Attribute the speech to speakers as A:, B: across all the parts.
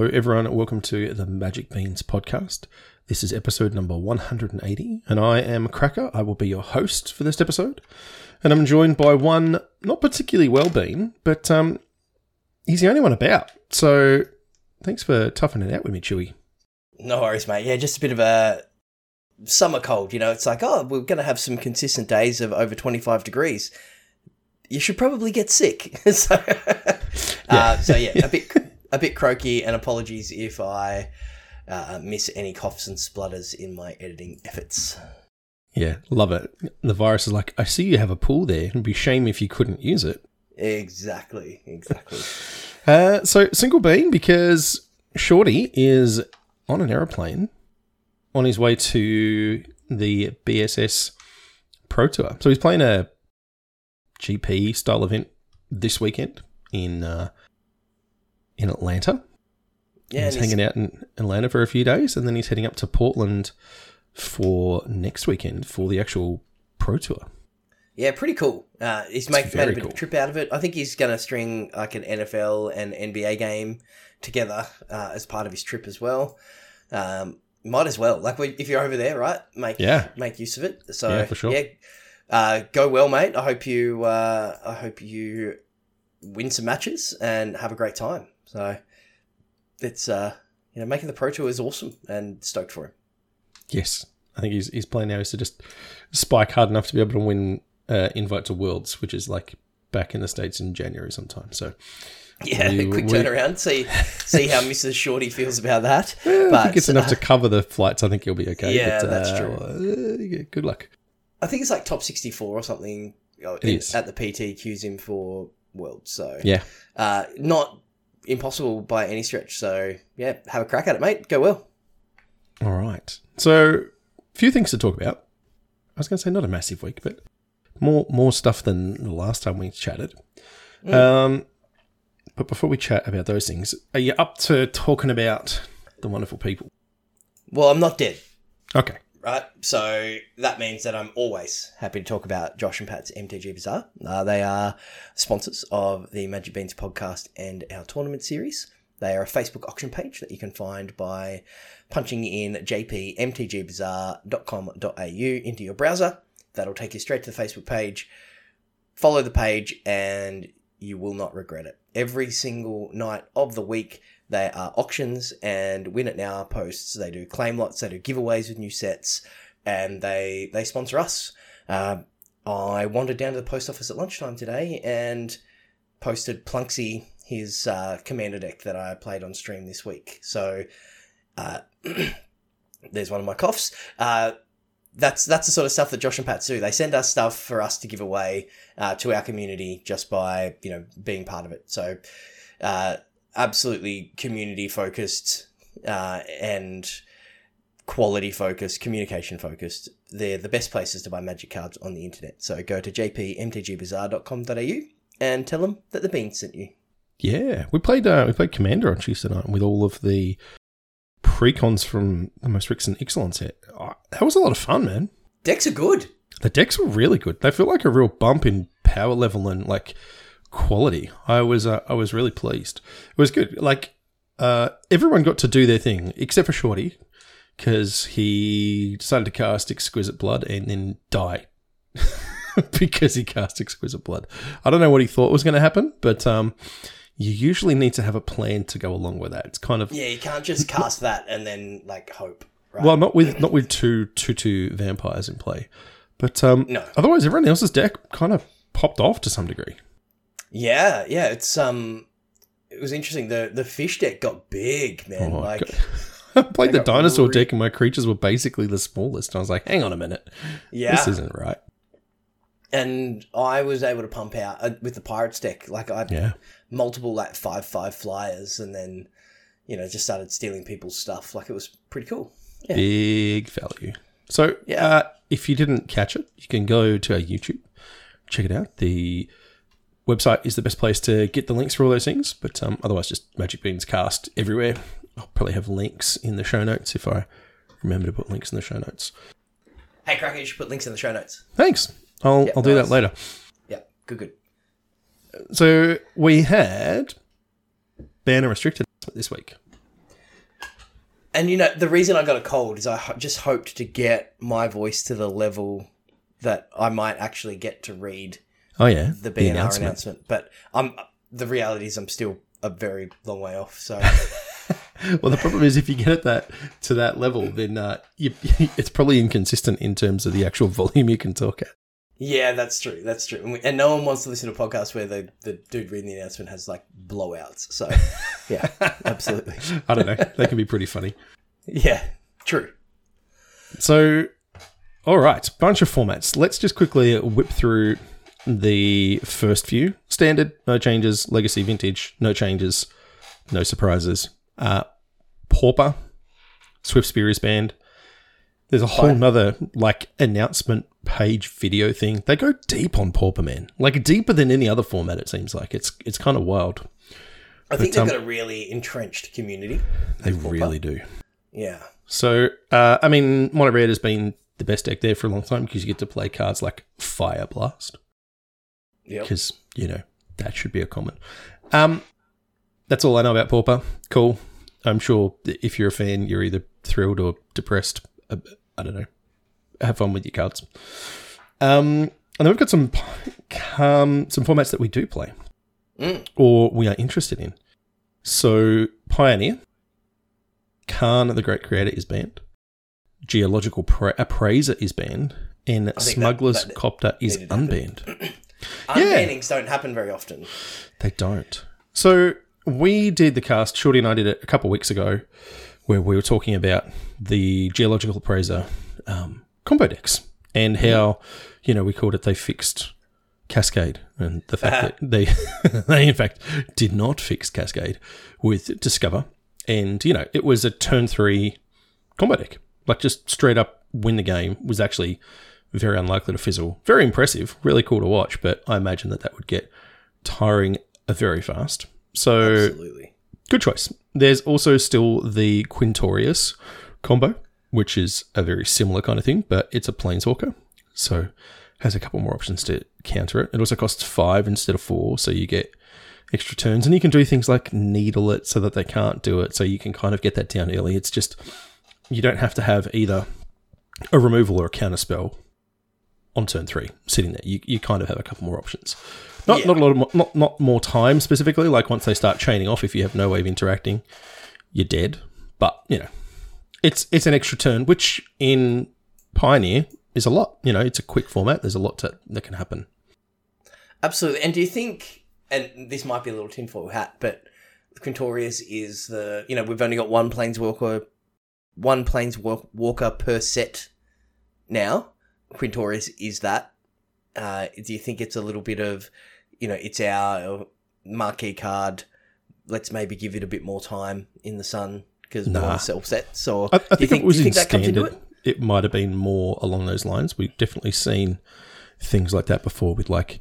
A: Hello, everyone, and welcome to the Magic Beans podcast. This is episode number 180, and I am Cracker. I will be your host for this episode, and I'm joined by one not particularly well being, but um, he's the only one about. So thanks for toughing it out with me, Chewy.
B: No worries, mate. Yeah, just a bit of a summer cold. You know, it's like, oh, we're going to have some consistent days of over 25 degrees. You should probably get sick. so, uh, so yeah, a bit a bit croaky, and apologies if I uh, miss any coughs and splutters in my editing efforts.
A: Yeah, love it. The virus is like, I see you have a pool there. It'd be shame if you couldn't use it.
B: Exactly, exactly.
A: uh, so single bean because Shorty is on an aeroplane on his way to the BSS Pro Tour. So he's playing a GP style event this weekend in uh, in Atlanta.
B: Yeah,
A: he's
B: he's-
A: hanging out in Atlanta for a few days, and then he's heading up to Portland for next weekend for the actual Pro Tour.
B: Yeah, pretty cool. Uh, he's make, made a bit
A: cool.
B: of a trip out of it. I think he's going to string like an NFL and NBA game together uh, as part of his trip as well. Um, might as well, like we- if you're over there, right? Make
A: Yeah.
B: make use of it. So
A: Yeah, for sure.
B: Yeah, uh, go well, mate. I hope you uh, I hope you win some matches and have a great time. So it's uh, you know making the pro tour is awesome and stoked for him.
A: Yes, I think he's his plan now is to just spike hard enough to be able to win uh, invite to Worlds, which is like back in the states in January sometime. So
B: Yeah,
A: We-
B: quick
A: we-
B: turnaround. See see how Mrs. Shorty feels about that.
A: eh, I think it's enough
B: uh,
A: to cover the flights. I think he'll be okay.
B: Yeah,
A: but,
B: that's
A: uh,
B: true.
A: uh, yeah, good luck.
B: I think it's like top 64 or something
A: It is.
B: at the PT queues him for World. So,
A: Yeah,
B: uh, not impossible by any stretch. So, yeah, have a crack at it, mate. Go well.
A: all right. So, a few things to talk about. I was going to say not a massive week, but more more stuff than the last time we chatted.
B: Mm.
A: Um, but before we chat about those things, are you up to talking about the wonderful people?
B: Well, I'm not dead,
A: Okay.
B: Right? So, that means that I'm always happy to talk about Josh and Pat's MTG Bazaar. Uh, they are sponsors of the Magic Beans podcast and our tournament series. They are a Facebook auction page that you can find by punching in jpmtgbazaar.com.au into your browser. That'll take you straight to the Facebook page. Follow the page and you will not regret it. Every single night of the week, there are auctions and Win It Now posts. They do claim lots, they do giveaways with new sets, and they they sponsor us. Uh, I wandered down to the post office at lunchtime today and posted Plunksy his uh, commander deck that I played on stream this week. So uh, there's one of my coughs. Uh, that's that's the sort of stuff that Josh and Pat do. They send us stuff for us to give away uh, to our community just by you know being part of it. So uh, absolutely community focused uh, and quality focused, communication focused. They're the best places to buy magic cards on the internet. So go to jpmtgbazaar.com.au and tell them that the bean sent you.
A: Yeah, we played uh, we played Commander on Tuesday night with all of the precons from the most recent Ixalan set. Oh, that was a lot of fun, man.
B: Decks are good.
A: The decks were really good. They feel like a real bump in power level and like quality. I was uh, I was really pleased. It was good. Like uh, everyone got to do their thing except for Shorty because he decided to cast Exquisite Blood and then die because he cast Exquisite Blood. I don't know what he thought was going to happen, but um, you usually need to have a plan to go along with that. It's kind of
B: Yeah, you can't just cast that and then like hope. Right?
A: well, not with not with two two two vampires in play, but um,
B: No.
A: Otherwise, everyone else's deck kind of popped off to some degree.
B: Yeah, yeah, it's um, it was interesting. The the fish deck got big, man.
A: Oh,
B: like
A: God. I played the dinosaur
B: re-
A: deck, and my creatures were basically the smallest. And I was like, "Hang on a minute,
B: yeah,
A: this isn't right."
B: and I was able to pump out uh, with the pirates deck. Like I
A: Yeah,
B: multiple like five five flyers, and then you know just started stealing people's stuff. Like it was pretty cool. Yeah.
A: big value. So,
B: Yeah.
A: uh, if you didn't catch it, you can go to our YouTube, check it out. The website is the best place to get the links for all those things. But um, otherwise, just Magic Beans cast everywhere. I'll probably have links in the show notes if I remember to put links in the show notes.
B: Hey, Cracker, you should put links in the show notes.
A: Thanks. I'll,
B: Yeah,
A: I'll do
B: nice.
A: that later.
B: Yeah, good, good.
A: So we had banner restricted this week.
B: And you know, the reason I got a cold is I just hoped to get my voice to the level that I might actually get to read
A: Oh yeah,
B: the BNR announcement. But I'm the reality is I'm still a very long way off. So
A: Well, the problem is if you get it that to that level, then uh, you, it's probably inconsistent in terms of the actual volume you can talk at.
B: yeah, that's true. That's true. And, we, and no one wants to listen to a podcast where the, the dude reading the announcement has like blowouts. So yeah, absolutely.
A: I don't know; they can be pretty funny.
B: Yeah, true.
A: So, all right, bunch of formats. Let's just quickly whip through the first few. Standard, no changes. Legacy, vintage, no changes, no surprises. Uh, Pauper, Swiftspear is banned. There's a whole nother like announcement page video thing. They go deep on Pauper, man. Like deeper than any other format. It seems like it's it's kind of wild.
B: I think
A: But,
B: they've
A: um,
B: got a really entrenched community.
A: They really do.
B: Yeah.
A: So, uh, I mean, Mono Red has been the best deck there for a long time because you get to play cards like Fire Blast.
B: Yep.
A: because you know that should be a common. Um, that's all I know about Pauper. Cool. I'm sure if you're a fan, you're either thrilled or depressed. Uh, I don't know. Have fun with your cards. Um, and then we've got some um, some formats that we do play
B: Mm.
A: or we are interested in. So Pioneer, Karn the Great Creator is banned. Geological pra- Appraiser is banned, and
B: think that-
A: Smuggler's
B: that
A: Copter is
B: needed to happen.
A: unbanned.
B: Unbannings don't happen very often.
A: They don't. So we did the cast. Shorty and I did it a couple of weeks ago, where we were talking about the geological appraiser um, combo decks and how you know we called it they fixed Cascade and the fact that they they in fact did not fix Cascade with Discover, and you know it was a turn three combo deck, like just straight up win the game was actually very unlikely to fizzle. Very impressive, really cool to watch, but I imagine that that would get tiring very fast. So
B: Absolutely.
A: good choice. There's also still the Quintorius combo, which is a very similar kind of thing, but it's a planeswalker, so has a couple more options to counter it. It also costs five instead of four, so you get extra turns, and you can do things like needle it so that they can't do it, so you can kind of get that down early. It's just you don't have to have either a removal or a counter spell on turn three sitting there. You, you kind of have a couple more options. Not
B: Yeah.
A: not a lot of mo- not not more time specifically. Like once they start chaining off, if you have no way of interacting, you're dead. But you know, it's it's an extra turn, which in Pioneer is a lot. You know, it's a quick format. There's a lot to, that can happen.
B: Absolutely. And do you think, and this might be a little tinfoil hat, but Quintorius is the, you know, we've only got one Planeswalker, one Planeswalker per set now. Quintorius is that. Uh, do you think it's a little bit of, you know, it's our marquee card. Let's maybe give it a bit more time in the sun because
A: Nah.
B: more self sets. Or
A: I, I think,
B: think,
A: it was in
B: think that comes into
A: standard.
B: it?
A: It might have been more along those lines. We've definitely seen things like that before. With like,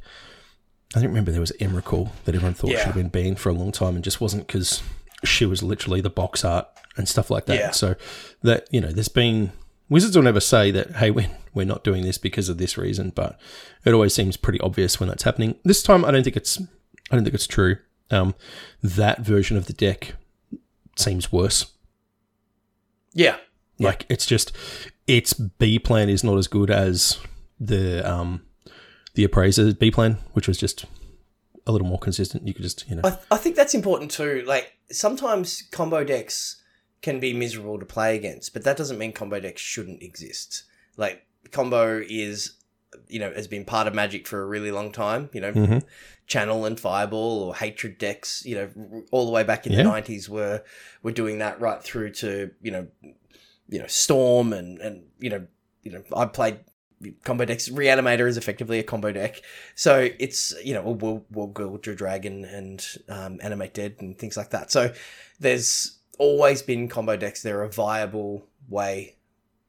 A: I think remember there was Emrakul that everyone thought
B: Yeah.
A: should have been banned for a long time and just wasn't because she was literally the box art and stuff like that.
B: Yeah.
A: So that you know, there's been Wizards will never say that. Hey, we're we're not doing this because of this reason, but it always seems pretty obvious when that's happening. This time, I don't think it's I don't think it's true. Um, that version of the deck seems worse.
B: Yeah.
A: Like it's just its B plan is not as good as the um the appraiser's B plan, which was just a little more consistent. You could just you know
B: I, I think that's important too. Like sometimes combo decks can be miserable to play against, but that doesn't mean combo decks shouldn't exist. Like combo is, you know, has been part of Magic for a really long time. You know,
A: Mhm.
B: Channel and Fireball or Hatred decks. You know, all the way back in
A: Yeah.
B: the nineties were were doing that right through to you know, you know Storm and and you know you know I played combo decks. Reanimator is effectively a combo deck. So it's you know we'll we'll go to Dragon and um, Animate Dead and things like that. So there's always been combo decks. They're a viable way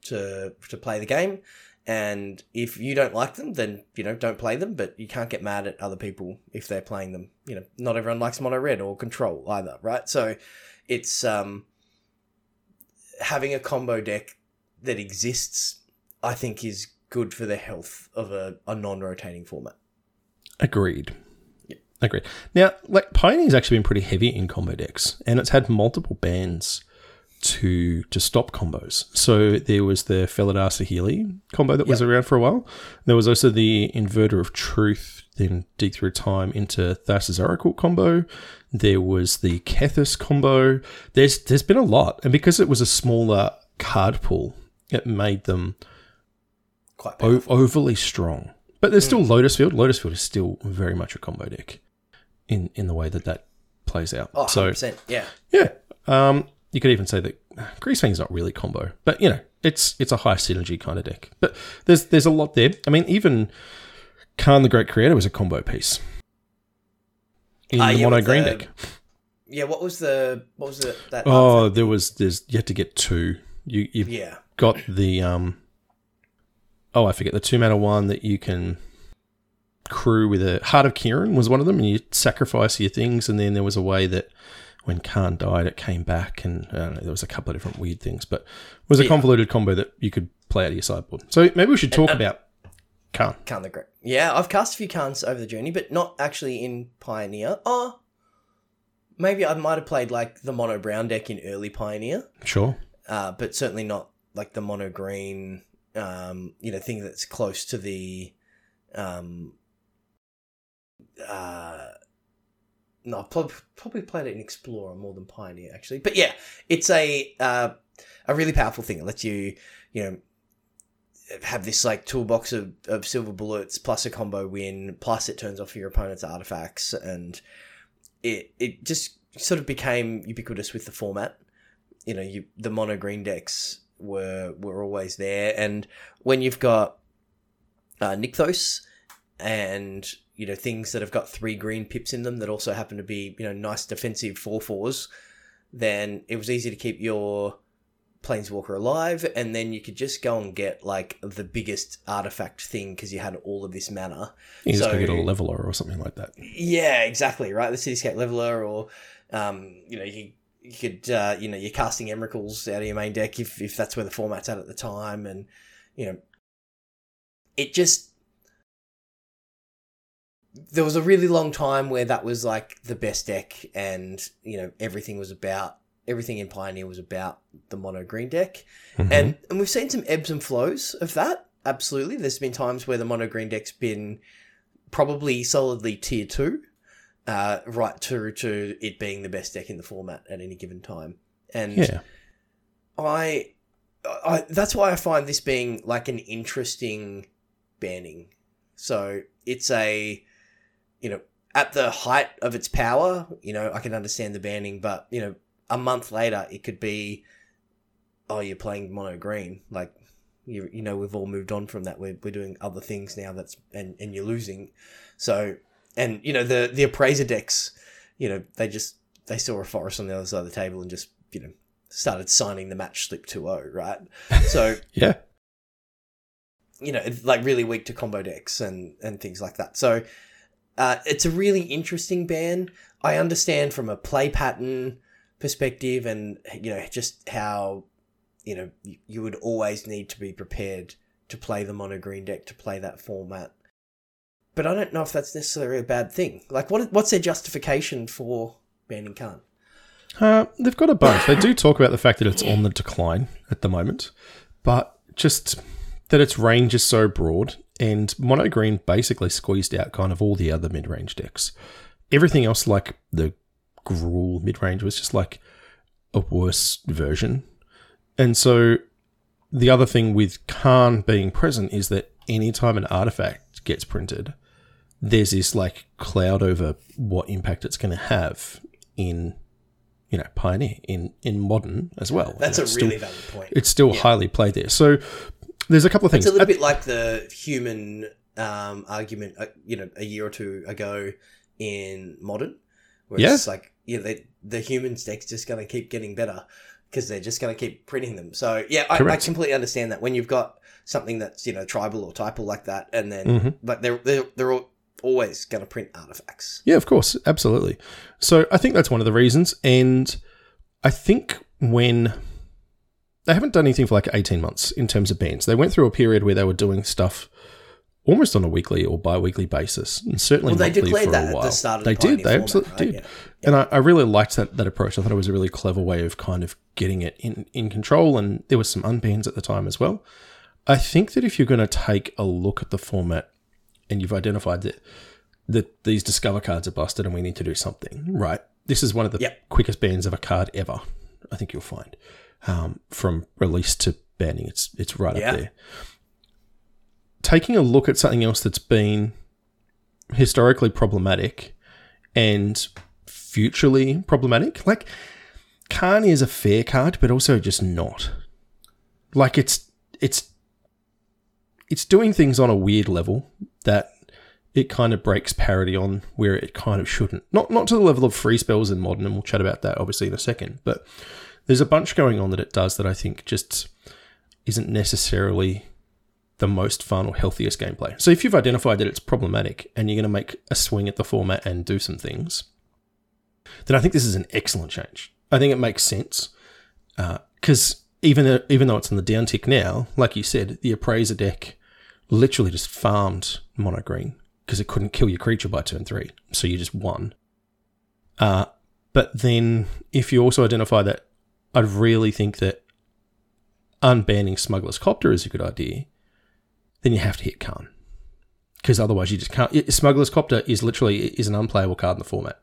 B: to to play the game. And if you don't like them, then you know don't play them. But you can't get mad at other people if they're playing them. You know, not everyone likes mono red or control either, right? So it's um having a combo deck that exists. I think is good for the health of a, a non-rotating format.
A: agreed. Agreed. Now, like Pioneer's actually been pretty heavy in combo decks, and it's had multiple bans to to stop combos. So there was the Felidar Saheeli combo that was around for a while. There was also the Inverter of Truth, then Dig Through Time into Thassa's Oracle combo. There was the Kethis combo. There's there's been a lot, and because it was a smaller card pool, it made them
B: Quite
A: o- overly strong. But there's hmm. still Lotus Field. Lotus Field is still very much a combo deck in in the way that that plays out.
B: Oh,
A: so
B: 100%. Yeah.
A: yeah, um, you could even say that Greasefang's not really combo, but you know, it's it's a high synergy kind of deck. But there's there's a lot there. I mean, even Karn the Great Creator was a combo piece in
B: Ah,
A: the
B: yeah,
A: mono green
B: the-
A: deck.
B: Yeah, what was the what was the that
A: Oh, there was there's you had to get two. You you've
B: yeah.
A: got the um oh I forget the two mana one that you can crew with a Heart of Kiran was one of them and you sacrifice your things and then there was a way that when Karn died it came back and I don't know there was a couple of different weird things but it was a
B: Yeah.
A: convoluted combo that you could play out of your sideboard. So maybe we should talk about Karn.
B: Karn the Great. Yeah, I've cast a few Karns over the journey, but not actually in Pioneer. Oh, maybe I might have played like the mono brown deck in early Pioneer,
A: Sure.
B: uh, but certainly not like the mono green, um, you know, thing that's close to the. Um, uh, no, I've probably played it in Explorer more than Pioneer actually, but yeah, it's a uh, a really powerful thing. It lets you, you know, have this like toolbox of, of silver bullets plus a combo win plus it turns off your opponent's artifacts and it it just sort of became ubiquitous with the format you know you the mono green decks were were always there and when you've got uh, Nykthos and you know things that have got three green pips in them that also happen to be you know nice defensive four fours then it was easy to keep your planeswalker alive and then you could just go and get like the biggest artifact thing because you had all of this mana
A: You just
B: So-
A: go get a leveler or something like that.
B: yeah exactly right the cityscape leveler or um you know you you could uh, you know you're casting Emrakuls out of your main deck if if that's where the format's at at the time and you know it just there was a really long time where that was like the best deck and you know everything was about everything in pioneer was about the mono green deck
A: Mhm.
B: and and we've seen some ebbs and flows of that. Absolutely, there's been times where the mono green deck's been probably solidly tier two, uh, right through to it being the best deck in the format at any given time. And
A: yeah.
B: I, I that's why I find this being like an interesting banning. So it's a, you know, at the height of its power, you know, I can understand the banning, but you know, a month later it could be, oh, you're playing mono green, like. You, you know we've all moved on from that. We're, we're doing other things now. That's and, and you're losing, so and you know the the appraiser decks, you know they just they saw a forest on the other side of the table and just you know started signing the match slip 2-0, right? So,
A: Yeah.
B: you know, like really weak to combo decks and, and things like that. So, uh, it's a really interesting ban. I understand from a play pattern perspective and, you know, just how, you know, you, you would always need to be prepared to play them on a green deck to play that format. But I don't know if that's necessarily a bad thing. Like, what what's their justification for banning Karn?
A: Uh, they've got a bunch. They do talk about the fact that it's on the decline at the moment, but just that its range is so broad, and Mono Green basically squeezed out kind of all the other mid range decks. Everything else, like the Gruul mid range, was just like a worse version. And so the other thing with Karn being present is that anytime an artifact gets printed, there's this like cloud over what impact it's going to have in you know pioneer in in modern as well
B: That's a
A: it's
B: really
A: still,
B: valid point.
A: it's still highly played there so there's a couple of things
B: It's a little bit like the human um, argument, uh, you know, a year or two ago in modern, where
A: Yeah.
B: it's like, yeah, they, the human deck's just going to keep getting better because they're just going to keep printing them. So yeah, I, I completely understand that when you've got something that's you know tribal or typal like that, and then
A: Mhm.
B: but they're they're they're all, always going to print artifacts.
A: Yeah, of course, absolutely. So I think that's one of the reasons, and I think when they haven't done anything for like eighteen months in terms of bans, they went through a period where they were doing stuff almost on a weekly or bi-weekly basis, and certainly
B: Well, they declared
A: for
B: that
A: a
B: at the start of
A: they
B: the
A: did. They
B: format,
A: absolutely
B: right?
A: did.
B: Yeah.
A: And I, I really liked that that approach. I thought it was a really clever way of kind of getting it in, in control, and there was some unbans at the time as well. I think that if you're going to take a look at the format and you've identified that that these discover cards are busted and we need to do something, right? This is one of the
B: Yep.
A: quickest bans of a card ever. I think you'll find um, from release to banning. It's it's right
B: Yeah.
A: up there. Taking a look at something else that's been historically problematic and futurely problematic, like Karn is a fair card, but also just not. Like it's it's it's doing things on a weird level that it kind of breaks parity on where it kind of shouldn't. Not not to the level of free spells in modern, and we'll chat about that obviously in a second. But there's a bunch going on that it does that I think just isn't necessarily the most fun or healthiest gameplay. So if you've identified that it's problematic and you're going to make a swing at the format and do some things, then I think this is an excellent change. I think it makes sense because even even though it's on the downtick now, like you said, the appraiser deck literally just farmed mono green because it couldn't kill your creature by turn three, so you just won. Uh, but then if you also identify that, I really think that unbanning Smuggler's Copter is a good idea. Then you have to hit Karn because otherwise you just can't. it- Smuggler's Copter is literally is an unplayable card in the format.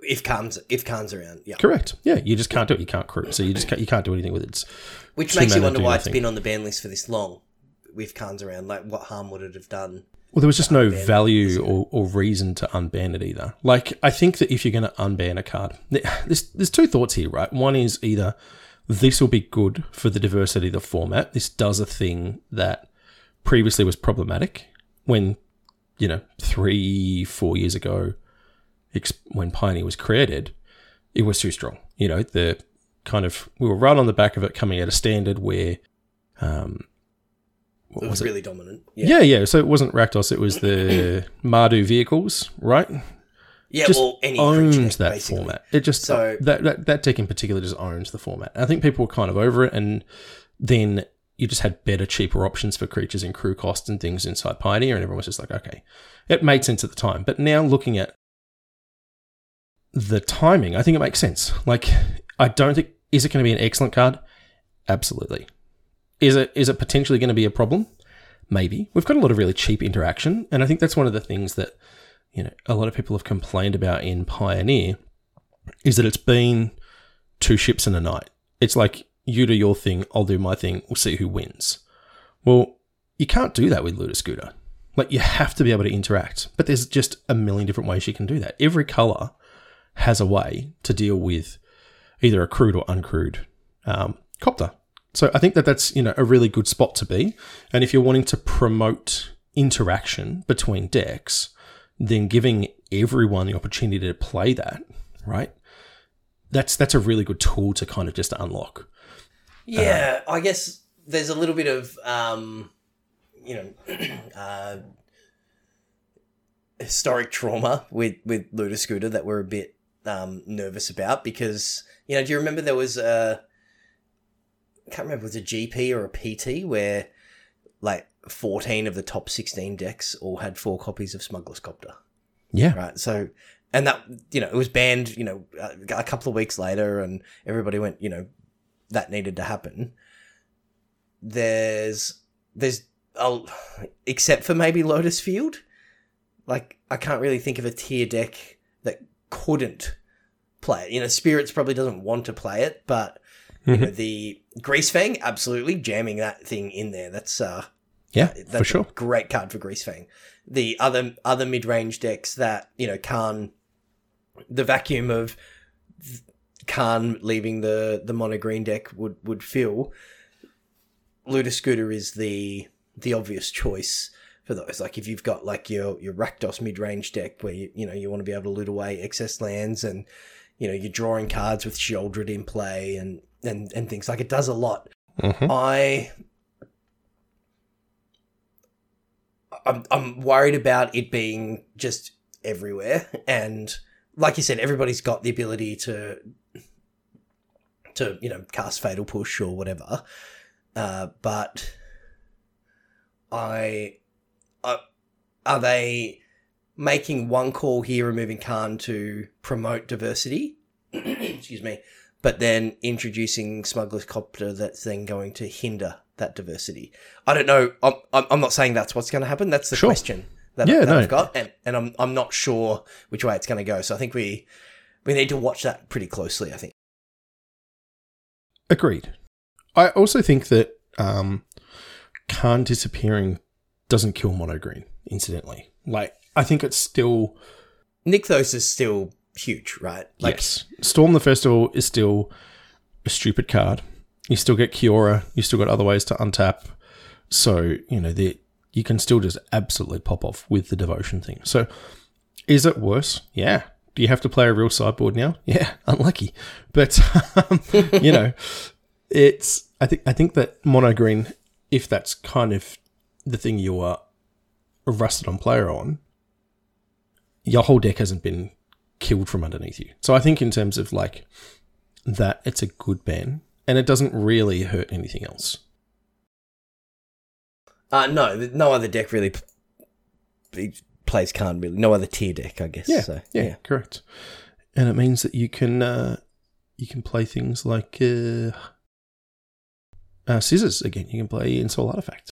B: If Karn's if Karn's around, yeah.
A: Correct. Yeah, you just can't do it. You can't crew. So you just can't, you can't do anything with it. It's,
B: Which makes you wonder why it's
A: nothing.
B: been on the ban list for this long. With Karn's around, like what harm would it have done?
A: Well, there was just no value or, or reason to unban it either. Like I think that if you're going to unban a card, there's there's two thoughts here, right? One is either this will be good for the diversity of the format. This does a thing that previously was problematic when you know three four years ago, when Pioneer was created, it was too strong. You know the kind of we were right on the back of it coming at a standard where. Um, what
B: It was,
A: was it?
B: really dominant. Yeah,
A: Yeah, yeah. So it wasn't Rakdos, it was the Mardu vehicles, right?
B: yeah.
A: just
B: well, any
A: owns
B: creature
A: that
B: basically.
A: format. It just
B: So-
A: that, that that deck in particular just owns the format. I think people were kind of over it, and then you just had better, cheaper options for creatures and crew costs and things inside Pioneer, and everyone was just like, okay, it made sense at the time. But now looking at the timing, I think it makes sense. Like, I don't think is it going to be an excellent card? Absolutely. Is it is it potentially going to be a problem? Maybe. We've got a lot of really cheap interaction, and I think that's one of the things that you know a lot of people have complained about in Pioneer is that it's been two ships in a night. It's like you do your thing, I'll do my thing, we'll see who wins. Well, you can't do that with Luda Scooter. Like you have to be able to interact, but there's just a million different ways you can do that. Every color has a way to deal with either a crewed or uncrewed um, copter. So I think that that's you know a really good spot to be. And if you're wanting to promote interaction between decks, then giving everyone the opportunity to play that, right? That's that's a really good tool to kind of just unlock.
B: Yeah, I guess there's a little bit of um, you know, uh, historic trauma with with Luda Scooter that we're a bit um, nervous about because you know, do you remember there was a can't remember if it was a GP or a PT where like 14 of the top 16 decks all had four copies of Smuggler's Copter
A: Yeah,
B: right? So, and that you know it was banned, you know, a, a couple of weeks later, and everybody went, you know, that needed to happen. There's, there's, a, except for maybe Lotus Field, like I can't really think of a tier deck that couldn't play it. You know, Spirits probably doesn't want to play it, but you know the Greasefang, absolutely jamming that thing in there. That's uh,
A: yeah,
B: that's
A: for sure.
B: a great card for Greasefang. The other other mid range decks that you know Karn, the vacuum of Karn leaving the the mono green deck would would fill. Luda Scooter is the the obvious choice for those. Like if you've got like your your Rakdos mid range deck where you you know you want to be able to loot away excess lands and you know you're drawing cards with Sheoldred in play and and and things like it does a lot.
A: Mhm.
B: I I'm I'm worried about it being just everywhere and like you said everybody's got the ability to to you know cast fatal push or whatever uh, but I uh, are they making one call here, removing Karn to promote diversity? Excuse me, but then introducing Smuggler's Copter that's then going to hinder that diversity. I don't know. I'm I'm, I'm not saying that's what's going to happen. That's the
A: Sure.
B: question that,
A: Yeah,
B: that
A: no.
B: I've got, and and I'm I'm not sure which way it's going to go. So I think we we need to watch that pretty closely. I think.
A: Agreed. I also think that um, Karn disappearing doesn't kill Mono Green, incidentally. Like, I think it's still.
B: Nykthos is still huge, right? Like,
A: yes. Storm the Festival is still a stupid card. You still get Kiora, you still got other ways to untap. So, you know, the, you can still just absolutely pop off with the devotion thing. So, is it worse? Yeah. Do you have to play a real sideboard now? Yeah, unlucky. But um, you know, it's I think I think that mono green, if that's kind of the thing you are rusted on player on, your whole deck hasn't been killed from underneath you. So I think in terms of like that, it's a good ban, and it doesn't really hurt anything else.
B: uh, no, no other deck really p- plays Karn really. No other tier deck, I guess.
A: Yeah,
B: So,
A: yeah, correct. And it means that you can uh, you can play things like uh, uh, scissors again. You can play Ensoul Artifact.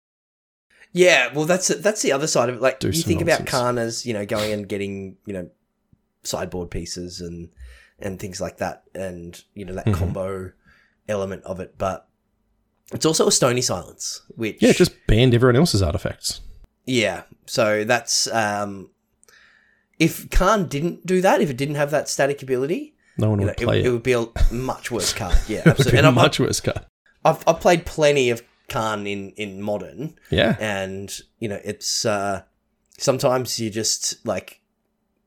B: Yeah, well, that's that's the other side of it. Like
A: Do
B: you think about
A: nonsense.
B: Karn as you know going and getting you know sideboard pieces and and things like that, and you know that
A: Mhm.
B: combo element of it, but it's also a stony silence, which
A: Yeah, just banned everyone else's artifacts.
B: yeah. So that's um, if Karn didn't do that, if it didn't have that static ability,
A: No one
B: you know,
A: would
B: it,
A: play it.
B: it would be a much worse card. Yeah,
A: would
B: absolutely. And
A: a much worse card.
B: I've I've played plenty of Karn in in modern,
A: Yeah,
B: and you know it's uh sometimes you just like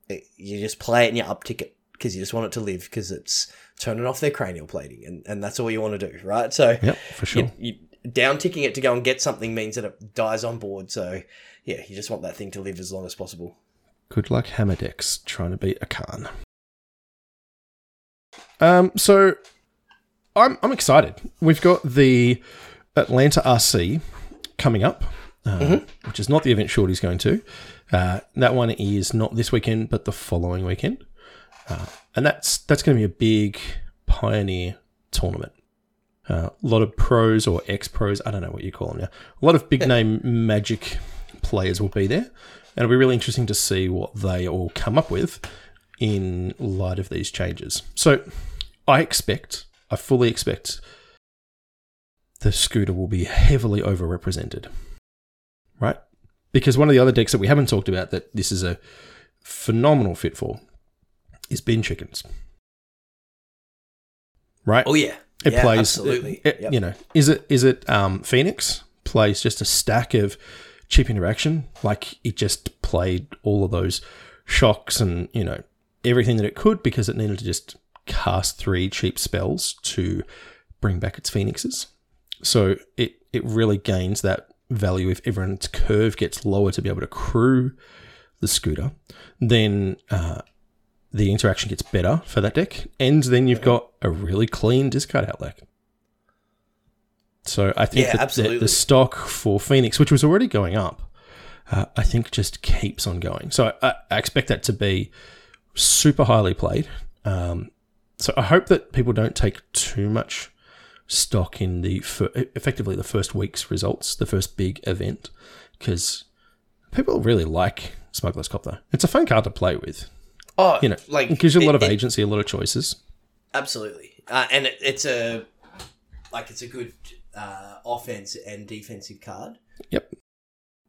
B: it- you just play it and you uptick it because you just want it to live because it's turning off their cranial plating and, and that's all you want to do right so
A: yep, for sure.
B: you, you down ticking it to go and get something means that it dies on board so yeah you just want that thing to live as long as possible
A: Good luck, Hammer decks, trying to beat a Karn. Um, so I'm I'm excited. We've got the Atlanta RC coming up, uh,
B: Mhm.
A: which is not the event Shorty's going to. Uh, that one is not this weekend, but the following weekend, uh, and that's that's going to be a big pioneer tournament. Uh, a lot of pros or ex pros, I don't know what you call them now. A lot of big name Magic players will be there, and it'll be really interesting to see what they all come up with in light of these changes. So, I expect, I fully expect, the scooter will be heavily overrepresented, right? Because one of the other decks that we haven't talked about that this is a phenomenal fit for is bin chickens, right?
B: oh yeah
A: It
B: Yeah,
A: plays
B: absolutely
A: it-
B: Yep.
A: You know, is it is it um, Phoenix plays just a stack of cheap interaction? Like it just played all of those shocks and you know everything that it could because it needed to just cast three cheap spells to bring back its phoenixes. So it it really gains that value if everyone's curve gets lower to be able to crew the scooter. Then uh, the interaction gets better for that deck, and then you've got a really clean discard outlet. So I think
B: Yeah,
A: that the, the stock for Phoenix, which was already going up, uh, I think just keeps on going. So I, I expect that to be super highly played. Um, so I hope that people don't take too much stock in the fir- effectively the first week's results, the first big event, because people really like Smuggler's Copter. It's a fun card to play with.
B: oh
A: You know,
B: like
A: it gives you a lot
B: it-
A: of
B: it-
A: agency, a lot of choices.
B: Absolutely, uh, and it, it's a like it's a good uh, offense and defensive card.
A: Yep,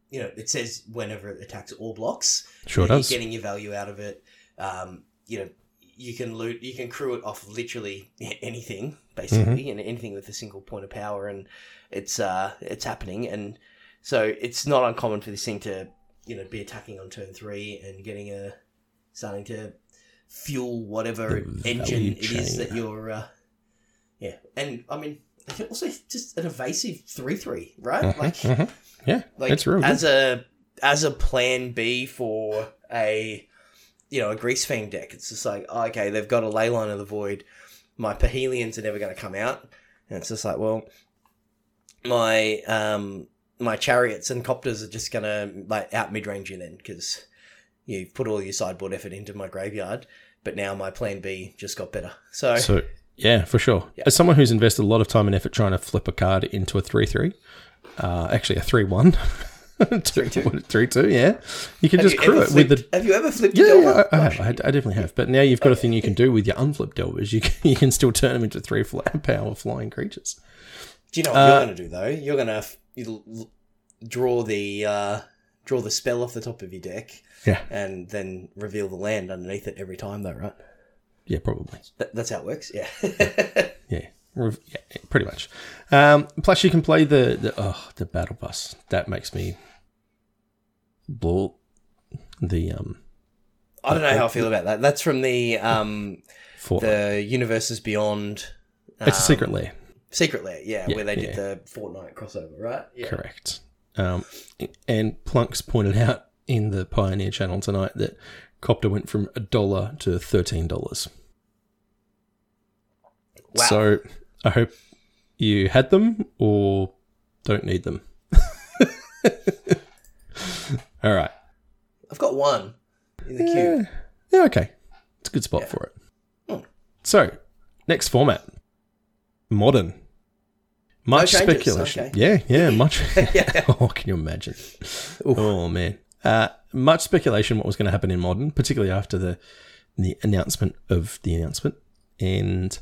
B: You know, it says whenever it attacks all blocks.
A: sure does.
B: You're getting your value out of it. Um, you know, you can loot, you can crew it off literally anything, basically,
A: Mm-hmm.
B: and anything with a single point of power, and it's uh, it's happening, and so it's not uncommon for this thing to you know be attacking on turn three and getting a starting to fuel whatever
A: The
B: engine it is that you're. Uh, yeah, and I mean, also just an evasive three three, right?
A: Mhm,
B: Like
A: mhm. Yeah,
B: like
A: it's real good.
B: as a as a plan B for a you know a Greasefang deck. It's just like oh, okay, they've got a Leyline of the void. My Parhelions are never going to come out, and it's just like well, my um my chariots and copters are just gonna like out mid range you then because you've put all your sideboard effort into my graveyard. But now my plan B just got better. So,
A: So yeah, for sure.
B: Yeah.
A: As someone who's invested a lot of time and effort trying to flip a card into a three three, uh, actually a three one, three
B: two.
A: three two, yeah, you can
B: have
A: just
B: you,
A: crew it with the
B: have you ever flipped
A: yeah, yeah, I, I, have, I, I definitely have. But now you've got a thing you can do with your unflipped delvers. You can, you can still turn them into three power flying creatures.
B: Do you know what
A: Uh,
B: you're going to do though? You're going to f- you'll l- draw the uh, draw the spell off the top of your deck,
A: Yeah.
B: and then reveal the land underneath it every time, though, right?
A: Yeah, probably.
B: That, that's how it works. Yeah.
A: Yeah, yeah, yeah, pretty much. Um, plus, you can play the, the oh the battle bus. That makes me blow the um
B: I don't know how I feel about that. That's from the um, the universes beyond.
A: it's a
B: um,
A: secret lair.
B: Secret Lair, yeah,
A: Yeah,
B: where they did the Fortnite crossover, right? Yeah.
A: Correct. Um, and Plunks pointed out in the Pioneer channel tonight that Copter went from a dollar to thirteen dollars.
B: Wow.
A: So I hope you had them or don't need them. All right.
B: I've got one in the
A: Yeah.
B: queue.
A: yeah, okay. It's a good spot
B: Yeah.
A: for it.
B: Hmm.
A: So, next format modern. Much
B: changes,
A: speculation.
B: okay.
A: Yeah, yeah, much.
B: Yeah.
A: oh, can you imagine? Oh, man. Uh, much speculation what was going to happen in modern, particularly after the the announcement of the announcement. And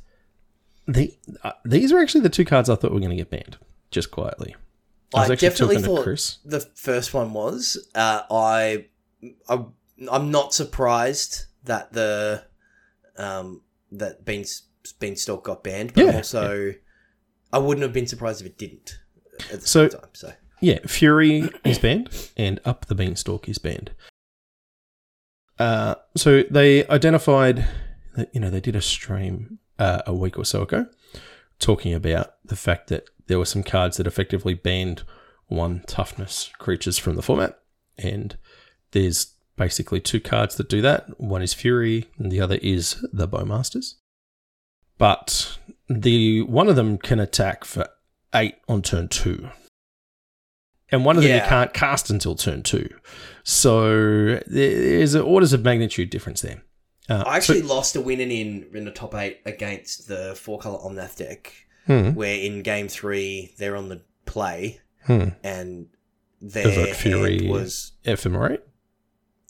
A: the, uh, these are actually the two cards I thought were going to get banned, just quietly. I
B: I definitely thought the first one was. Uh, I, I, I'm not surprised that the, um, that Bean Beanstalk got banned, but
A: Yeah,
B: also, I wouldn't have been surprised if it didn't. At the
A: So-
B: same time, so
A: Yeah, Fury is banned and Up the Beanstalk is banned. Uh, so they identified that, you know, they did a stream uh, a week or so ago talking about the fact that there were some cards that effectively banned one toughness creatures from the format. And there's basically two cards that do that. One is Fury and the other is the Bowmasters. But the one of them can attack for eight on turn two and one of them you can't cast until turn two. So there's orders of magnitude difference there. Uh,
B: I actually lost a winning in in the top eight against the four color Omnath deck,
A: hmm,
B: where in game three they're on the play
A: hmm.
B: and their
A: Evoke Fury.
B: hand was
A: ephemerate.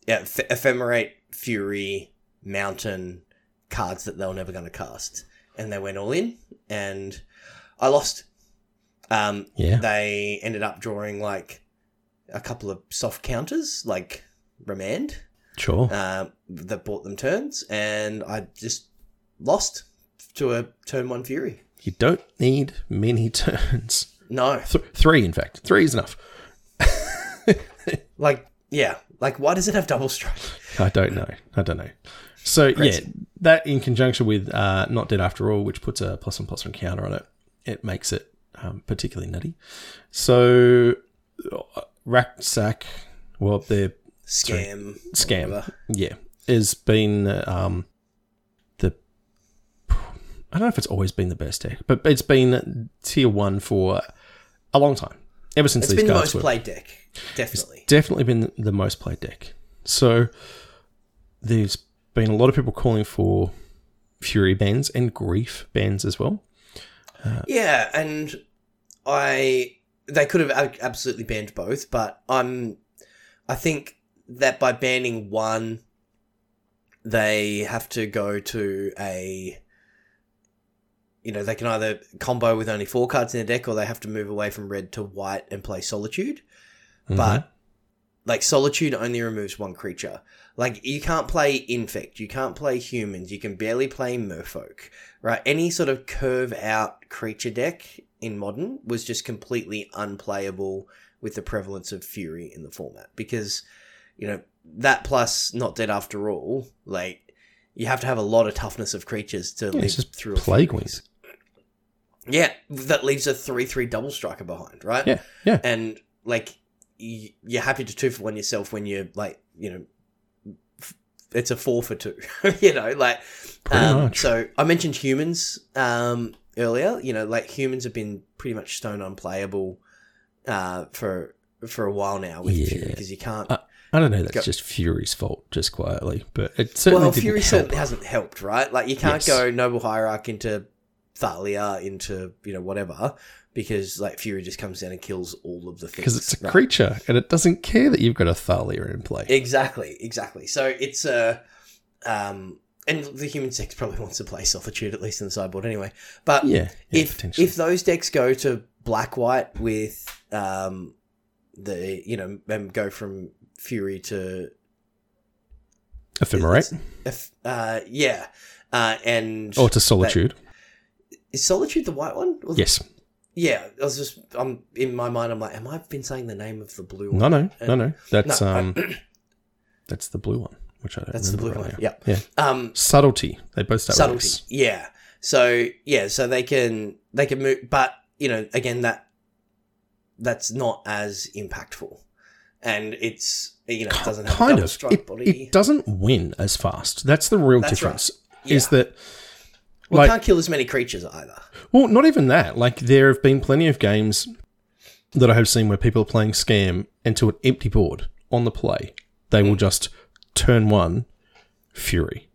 B: yeah, eph- ephemerate, fury, mountain cards that they were never going to cast, and they went all in, and I lost. Um,
A: Yeah.
B: they ended up drawing like a couple of soft counters, like remand,
A: Sure.
B: uh, that bought them turns, and I just lost to a turn one fury.
A: you don't need many turns.
B: No,
A: Th- three, in fact. Three is enough.
B: like yeah, like why does it have double strike?
A: I don't know. I don't know. So
B: Crazy.
A: yeah, that in conjunction with uh, not dead after all, which puts a plus one plus one counter on it, it makes it um, particularly nutty. So uh, rack sack, well, they're
B: Scam,
A: scam. Yeah, has been um, the. I don't know if it's always been the best deck, but it's been tier one for a long time. Ever since
B: It's
A: these
B: been the most
A: were
B: played deck, definitely.
A: definitely been the most played deck. So there's been a lot of people calling for Fury bans and Grief bans as well.
B: Yeah, and I they could have absolutely banned both, but I'm I think that by banning one, they have to go to a you know they can either combo with only four cards in their deck, or they have to move away from red to white and play Solitude.
A: Mhm.
B: But like Solitude only removes one creature. Like you can't play Infect, you can't play humans, you can barely play Merfolk, right? Any sort of curve out creature deck in Modern was just completely unplayable with the prevalence of Fury in the format because you know that plus not dead after all. Like you have to have a lot of toughness of creatures to
A: Yeah,
B: live through a
A: Plague Wings.
B: Yeah, that leaves a three-three double striker behind, right?
A: Yeah, yeah.
B: and like you're happy to two for one yourself when you're like you know f- it's a four for two you know like um, so i mentioned humans um earlier you know like humans have been pretty much stone unplayable uh, for for a while now with
A: Yeah.
B: Because you can't.
A: Uh, I don't know. That's
B: Go-
A: just Fury's fault, just quietly, but it certainly
B: well, Fury
A: help.
B: certainly hasn't helped, right? Like you can't
A: Yes.
B: go Noble Hierarch into Thalia into you know whatever because like Fury just comes down and kills all of the things
A: because it's a
B: right?
A: creature and it doesn't care that you've got a Thalia in play.
B: Exactly, exactly. So it's a, um, and the human sex probably wants to play Solitude at least in the sideboard anyway. But
A: yeah, yeah,
B: if if those decks go to black white with um, the you know go from Fury to
A: ephemerate
B: uh, yeah, uh, and
A: or to solitude.
B: is Solitude the white one?
A: Yes.
B: Yeah, I was just I'm in my mind. I'm like, am I been saying the name of the blue one?
A: No, no, no, no. That's
B: No, I-
A: um, that's the blue one, which I don't.
B: That's the blue
A: remember
B: one.
A: right
B: Yeah.
A: yeah.
B: Um,
A: Subtlety. They both start
B: subtlety.
A: with
B: Yeah. So yeah, so they can they can move, but you know, again that that's not as impactful, and it's you know it doesn't have a
A: kind of.
B: strike
A: It,
B: body.
A: it doesn't win as fast. That's the real
B: That's
A: difference.
B: Yeah.
A: Is that
B: well,
A: like-
B: can't kill as many creatures either.
A: Well, not even that. Like there have been plenty of games that I have seen where people are playing scam and to an empty board on the play, they
B: Hmm.
A: will just turn one fury.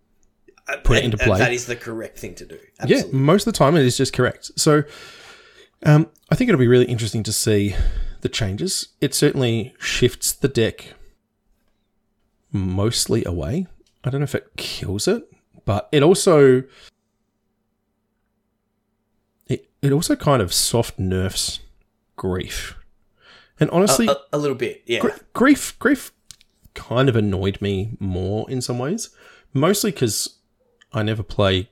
A: Put it into play.
B: that is the correct thing to do.
A: Yeah, most of the time it is just correct. So um, I think it'll be really interesting to see the changes. It certainly shifts the deck mostly away. I don't know if it kills it, but it also it, it also kind of soft nerfs grief. And honestly,
B: a, a, a little bit. Yeah.
A: Gr- grief grief kind of annoyed me more in some ways mostly because i never play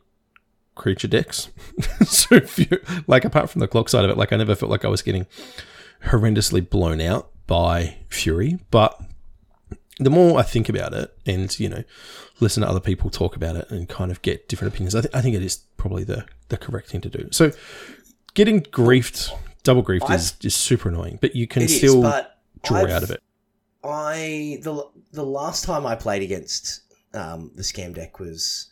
A: creature decks so you like apart from the clock side of it like i never felt like i was getting horrendously blown out by fury but the more i think about it and you know listen to other people talk about it and kind of get different opinions i, th- I think it is probably the the correct thing to do so getting griefed double griefed is, is super annoying but you can still
B: but
A: draw
B: I've-
A: out of it
B: I the the last time I played against um, the scam deck was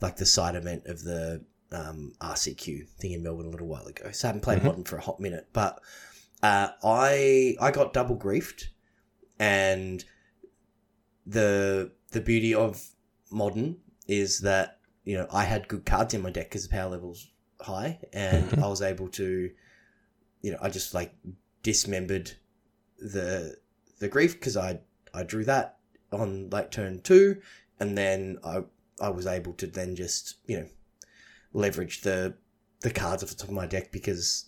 B: like the side event of the um, RCQ thing in Melbourne a little while ago. So I haven't played
A: Mhm.
B: modern for a hot minute, but uh, I I got double griefed, and the the beauty of modern is that you know I had good cards in my deck because the power level's high, and
A: Mhm.
B: I was able to, you know, I just like dismembered the the grief because I I drew that on like turn two, and then I I was able to then just you know leverage the the cards off the top of my deck because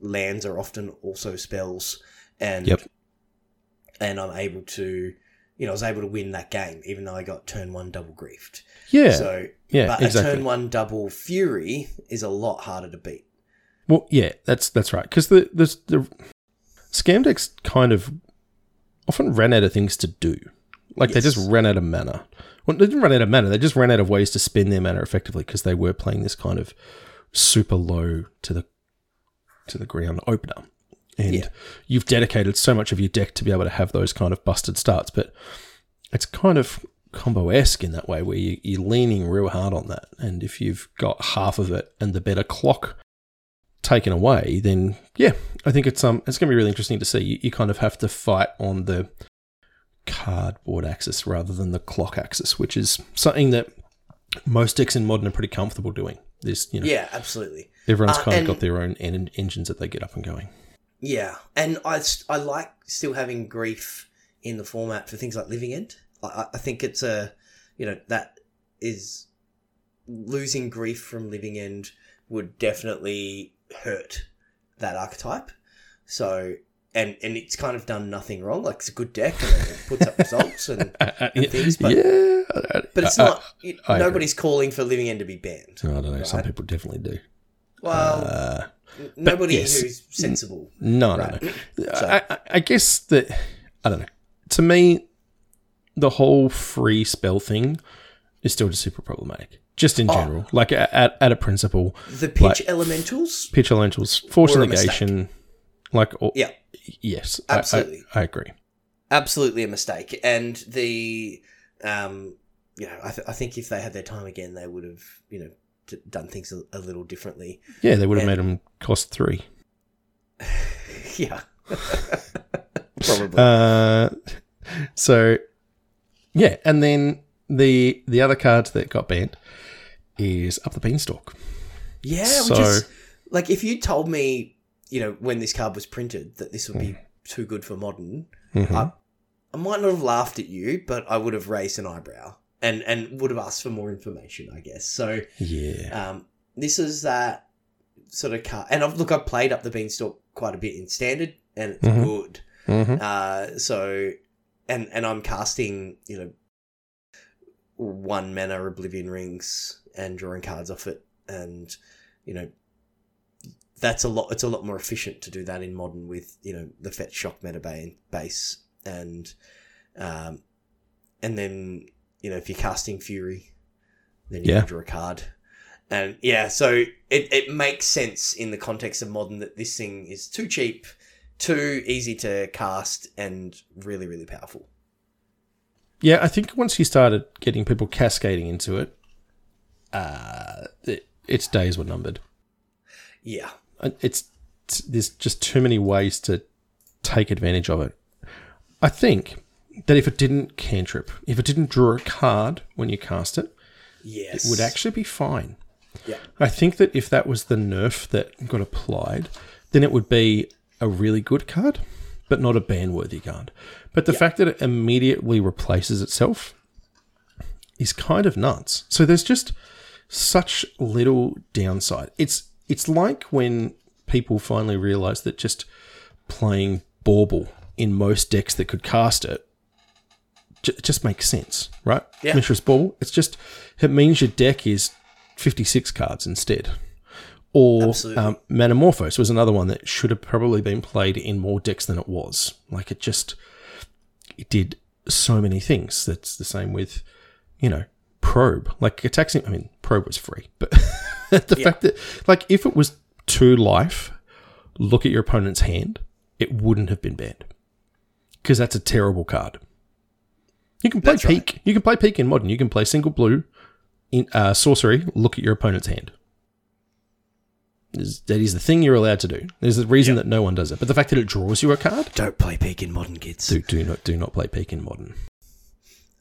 B: lands are often also spells, and
A: Yep.
B: and I'm able to you know I was able to win that game even though I got turn one double griefed.
A: yeah
B: So,
A: yeah
B: but
A: exactly
B: a turn one double fury is a lot harder to beat.
A: Well, yeah, that's that's right. Because the, the the scam decks kind of often ran out of things to do. Like they just ran out of mana. Well, they didn't run out of mana. They just ran out of ways to spend their mana effectively because they were playing this kind of super low to the to the ground opener. And
B: Yeah.
A: you've dedicated so much of your deck to be able to have those kind of busted starts, but it's kind of combo esque in that way where you, you're leaning real hard on that. And if you've got half of it and the better clock taken away, then yeah, I think it's um it's going to be really interesting to see. You, you kind of have to fight on the cardboard axis rather than the clock axis, which is something that most decks in modern are pretty comfortable doing. This, you know,
B: Yeah, absolutely.
A: everyone's
B: Uh,
A: kind of got their own en- engines that they get up and going.
B: Yeah, and I I like still having grief in the format for things like Living End. I- I, think it's a, you know, that is losing grief from Living End would definitely hurt that archetype. So, and and it's kind of done nothing wrong. Like it's a good deck and it puts up results, and
A: Uh, uh,
B: And
A: yeah,
B: things, but-
A: yeah,
B: but it's not.
A: I agree.
B: nobody's calling for Living End to be banned.
A: I don't know. Some people definitely do.
B: Well,
A: Uh,
B: nobody
A: yes.
B: who's sensible.
A: no,
B: Right.
A: no, no.
B: So-
A: I, I- I guess that I don't know. To me, the whole free spell thing is still just super problematic. Just in
B: Oh.
A: general, like at, at a principle,
B: The pitch
A: Like-
B: elementals.
A: pitch elementals, force negation, like or,
B: Yeah.
A: yes, I- I-
B: Absolutely.
A: I, agree.
B: absolutely a mistake. And the, um, you know, I, th- I think if they had their time again, they would have, you know, d- done things a, a little differently.
A: Yeah, they would have
B: And-
A: made them cost three.
B: yeah, Probably.
A: Uh, so yeah, and then the the other card that got banned is up the beanstalk.
B: yeah,
A: so-
B: which is like if you told me, you know, when this card was printed that this would be too good for modern,
A: Mhm.
B: I, I might not have laughed at you, but I would have raised an eyebrow and and would have asked for more information, I guess. So
A: Yeah,
B: um, this is that sort of card, and I've, look, I've played up the beanstalk quite a bit in standard, and it's
A: Mhm.
B: good.
A: Mhm.
B: Uh, so, and and I'm casting, you know, one mana Oblivion Rings and drawing cards off it, and you know, that's a lot. It's a lot more efficient to do that in modern with you know the fetch shock meta base and um, and then you know if you're casting Fury, then you
A: Yeah.
B: can draw a card. And yeah, so it, it makes sense in the context of modern that this thing is too cheap, too easy to cast, and really, really powerful.
A: yeah. I think once you started getting people cascading into it, uh, it, its days were numbered.
B: Yeah.
A: It's, it's there's just too many ways to take advantage of it. I think that if it didn't cantrip, if it didn't draw a card when you cast it,
B: Yes.
A: it would actually be fine.
B: Yeah.
A: I think that if that was the nerf that got applied, then it would be a really good card, but not a ban worthy card. But the fact that it immediately replaces itself is kind of nuts. So there's just such little downside. It's it's like when people finally realize that just playing Bauble in most decks that could cast it j- it just makes sense, right?
B: Yeah.
A: Mishra's Bauble. It's just it means your deck is 56 cards instead. Or um, Manamorphose was another one that should have probably been played in more decks than it was. Like it just it did so many things. That's the same with, you know, Probe. Like attacking. I mean, Probe was free, but the fact that like if it was two life, look at your opponent's hand, it wouldn't have been banned because that's a terrible card. You can play
B: That's right.
A: You can play Peek in modern. You can play single blue in uh, sorcery. Look at your opponent's hand. Is- That is the thing you're allowed to do. There's a reason that no one does it, but the fact that it draws you a card,
B: Don't play Peek in modern kids.
A: do, do not do not play Peek in modern.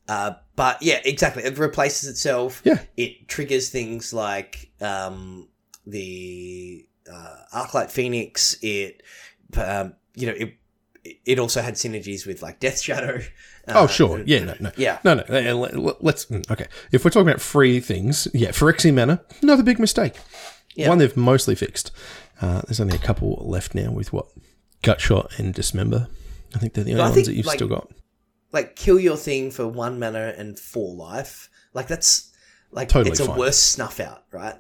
B: Uh, but yeah, exactly. It replaces itself.
A: Yeah.
B: It triggers things like um, the uh, Arclight Phoenix. It, um, you know, it it also had synergies with like Death Shadow.
A: Oh
B: Uh,
A: sure, yeah, no, no,
B: Yeah.
A: no, no. uh, let- Let's mm, okay. If we're talking about free things, yeah, Phyrexian mana, another big mistake.
B: Yeah.
A: One they've mostly fixed. Uh, there's only a couple left now with what Gutshot and Dismember. I think they're the only ones
B: think,
A: that you've
B: like-
A: still got.
B: Like kill your thing for one mana and four life. Like that's like
A: Totally
B: it's a
A: fine.
B: worse snuff out, right?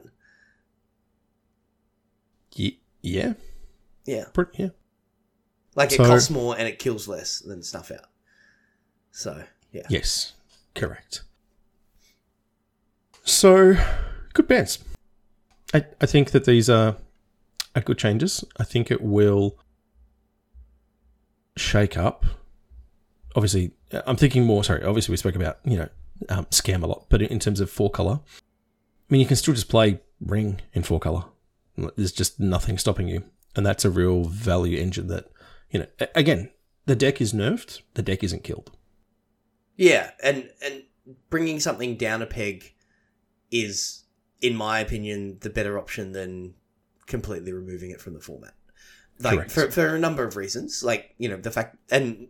A: Ye- yeah,
B: Yeah.
A: pretty, yeah.
B: Like it
A: So-
B: costs more and it kills less than snuff out. So yeah.
A: Yes, correct. So, good bands. I, I think that these are, are good changes. I think it will shake up. Obviously, I'm thinking more. Sorry, obviously we spoke about you know um, scam a lot, but in terms of four color, I mean you can still just play ring in four color. There's just nothing stopping you, and that's a real value engine. That you know, again, the deck is nerfed. The deck isn't killed.
B: Yeah, and and bringing something down a peg is, in my opinion, the better option than completely removing it from the format. Like
A: Correct.
B: for for a number of reasons, like you know the fact, and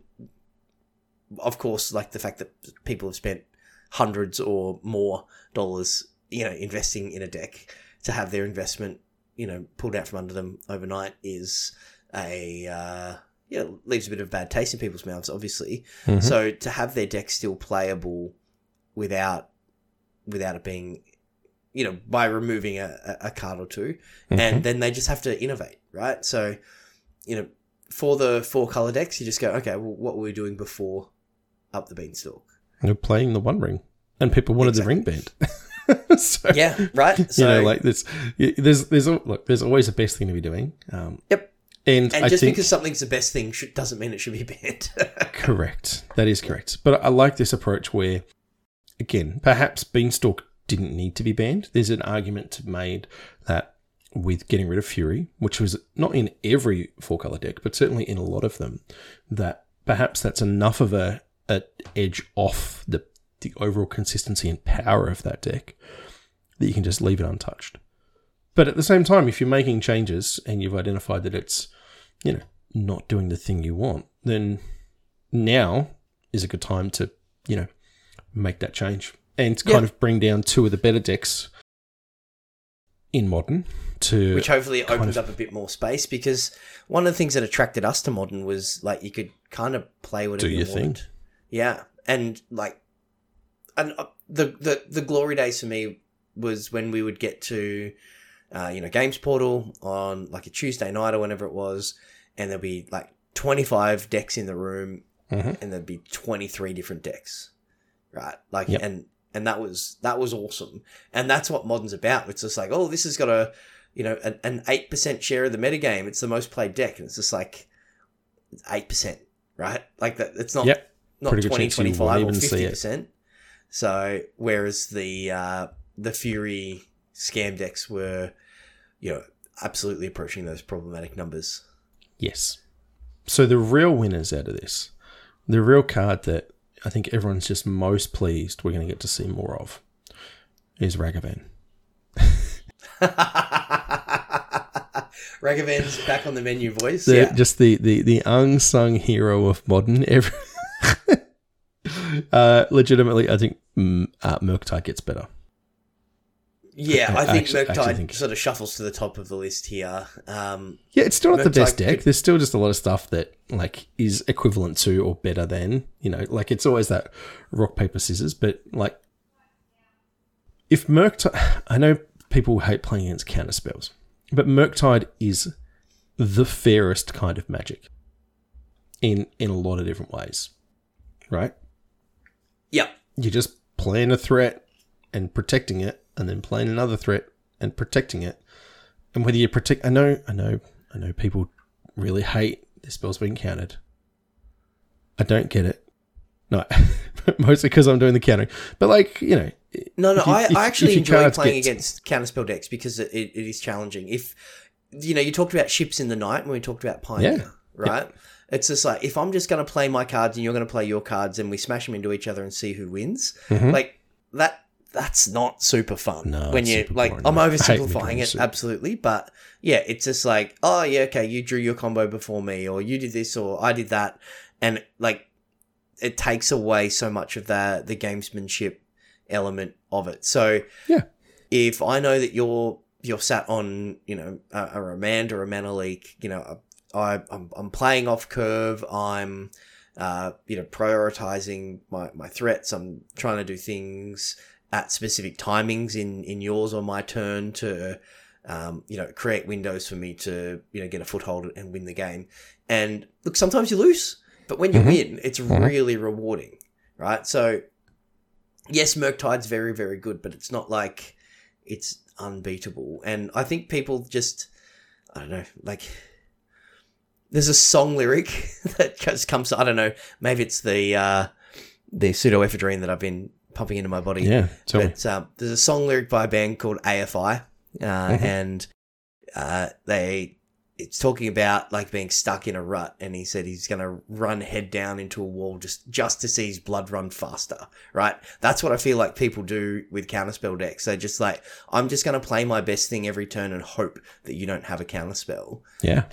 B: of course, like the fact that people have spent hundreds or more dollars, you know, investing in a deck to have their investment, you know, pulled out from under them overnight is a uh, you know leaves a bit of bad taste in people's mouths, obviously.
A: Mhm.
B: So to have their deck still playable without without it being, you know, by removing a, a card or 2
A: Mhm.
B: and then they just have to innovate, right? So, you know, for the four color decks, you just go, okay, well, what were we doing before up the beanstalk?
A: They're playing the One Ring, and people wanted the Ring Band. so,
B: Yeah, right. So,
A: you know, like this, there's there's look, there's always the best thing to be doing. Um,
B: Yep.
A: And,
B: and
A: I
B: just
A: think
B: because something's the best thing should, doesn't mean it should be banned.
A: correct. That is correct. But I like this approach where, again, perhaps Beanstalk didn't need to be banned. There's an argument to made that with getting rid of Fury, which was not in every four color deck, but certainly in a lot of them, that perhaps that's enough of a, a edge off the the overall consistency and power of that deck that you can just leave it untouched. But at the same time, if you're making changes and you've identified that it's, you know, not doing the thing you want, then now is a good time to, you know, make that change and kind of bring down two of the better decks in modern to
B: which hopefully opens
A: of-
B: up a bit more space because one of the things that attracted us to modern was like you could kind of play whatever
A: Do
B: you
A: thing.
B: wanted. Yeah, and like, and uh, the the the glory days for me was when we would get to, uh, you know, Games Portal on like a Tuesday night or whenever it was, and there'd be like twenty five decks in the room,
A: Mhm.
B: and there'd be twenty three different decks, right? Like,
A: Yep.
B: and and that was that was awesome, and that's what modern's about. It's just like, oh, this has got a you know, an- eight percent share of the metagame. It's the most played deck, and it's just like eight percent, right? Like that. It's not
A: Yep.
B: not
A: Pretty
B: 20,
A: chance you won't
B: 25 or
A: 50
B: percent. So whereas the uh, the Fury scam decks were, you know, absolutely approaching those problematic numbers.
A: Yes. So the real winners out of this, the real card that I think everyone's just most pleased we're going to get to see more of, is Ragavan.
B: Ragavan's back on the menu, voice.
A: The,
B: yeah,
A: Just the, the, the unsung hero of modern. Every, uh, legitimately, I think mm, uh, Murktide gets better.
B: Yeah. I
A: I
B: think
A: actually- actually think-
B: sort of shuffles to the top of the list here. Um,
A: Yeah, it's still not the best deck.
B: could-
A: There's still just a lot of stuff that like is equivalent to or better than. You know, like it's always that rock paper scissors. But like, if Murktide, I know people hate playing against counter spells, but Murktide is the fairest kind of magic in in a lot of different ways, right?
B: yeah,
A: You're just playing a threat and protecting it, and then playing another threat and protecting it. And whether you protect, I know, I know, I know, people really hate the spells being countered. I don't get it. No, mostly because I'm doing the countering. But like, you know,
B: No, no,
A: you-
B: I,
A: if-
B: I actually enjoy playing
A: get-
B: against counterspell decks because it, it, it is challenging. If you know, you talked about ships in the night when we talked about Pioneer,
A: Yeah.
B: right? It's just like if I'm just going to play my cards and you're going to play your cards and we smash them into each other and see who wins,
A: Mhm.
B: like that. That's not super fun.
A: No,
B: when you like,
A: boring,
B: I'm. Oversimplifying it
A: soup.
B: absolutely, but yeah, it's just like, oh yeah, okay, you drew your combo before me, or you did this, or I did that, and like, it takes away so much of the the gamesmanship element of it. So
A: Yeah.
B: if I know that you're you're sat on you know a, a remand or a mana leak, you know I I'm, I'm playing off curve. I'm uh, you know prioritizing my my threats. I'm trying to do things at specific timings in in yours or my turn to um, you know create windows for me to you know get a foothold and win the game. And look, sometimes you lose, but when you
A: Mhm.
B: win, it's
A: Mhm.
B: really rewarding, right? So yes, Murktide's very, very good, but it's not like it's unbeatable. And I think people just, I don't know, like, there's a song lyric that just comes, I don't know, maybe it's the, uh, the pseudoephedrine that I've been pumping into my body.
A: yeah, tell.
B: But um, there's a song lyric by a band called AFI, uh,
A: Mhm.
B: and uh, they it's talking about like being stuck in a rut, and he said he's going to run head down into a wall just just to see his blood run faster. Right? That's what I feel like people do with counterspell decks. They're just like, I'm just going to play my best thing every turn and hope that you don't have a counterspell,
A: Yeah,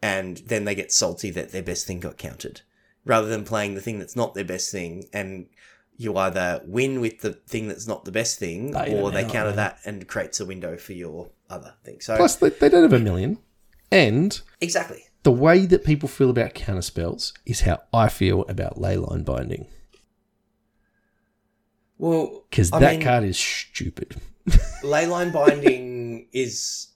B: and then they get salty that their best thing got countered, rather than playing the thing that's not their best thing and you either win with the thing that's not the best thing,
A: Bait
B: or they counter
A: man.
B: that and creates a window for your other thing. So
A: plus they, they don't have a million, and
B: exactly,
A: the way that people feel about counter spells is how I feel about leyline binding
B: well,
A: because that
B: mean-
A: card is stupid.
B: leyline binding is,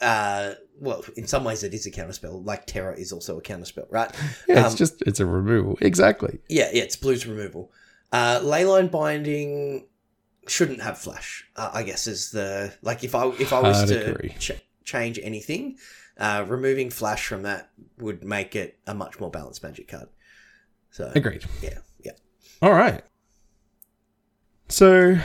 B: uh, well, in some ways it is a counterspell. Like Terror is also a counterspell, right?
A: Yeah, it's
B: Um,
A: just it's a removal exactly.
B: Yeah, yeah, it's blues removal. Uh, leyline binding shouldn't have flash. Uh, I guess is the like if I if I was to ch- change anything, uh, removing flash from that would make it a much more balanced magic card. So
A: Agreed.
B: yeah, yeah.
A: All right. So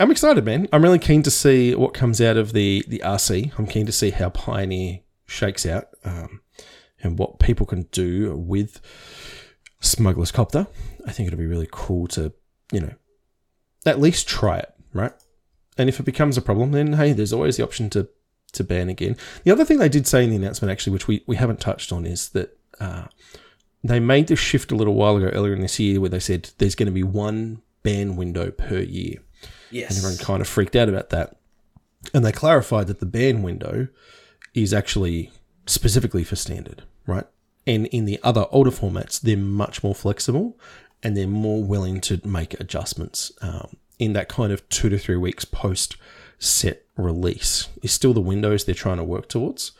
A: I'm excited, man. I'm really keen to see what comes out of the the RC. I'm keen to see how Pioneer shakes out um, and what people can do with Smuggler's Copter. I think it'll be really cool to, you know, at least try it, right? And if it becomes a problem, then hey, there's always the option to to ban again. The other thing they did say in the announcement, actually, which we, we haven't touched on, is that uh, they made the shift a little while ago, earlier in this year, where they said there's going to be one ban window per year.
B: Yes.
A: And everyone kind of freaked out about that. And they clarified that the ban window is actually specifically for standard, right? And in the other older formats, they're much more flexible and they're more willing to make adjustments um, in that kind of two to three weeks post set release is still the windows they're trying to work towards.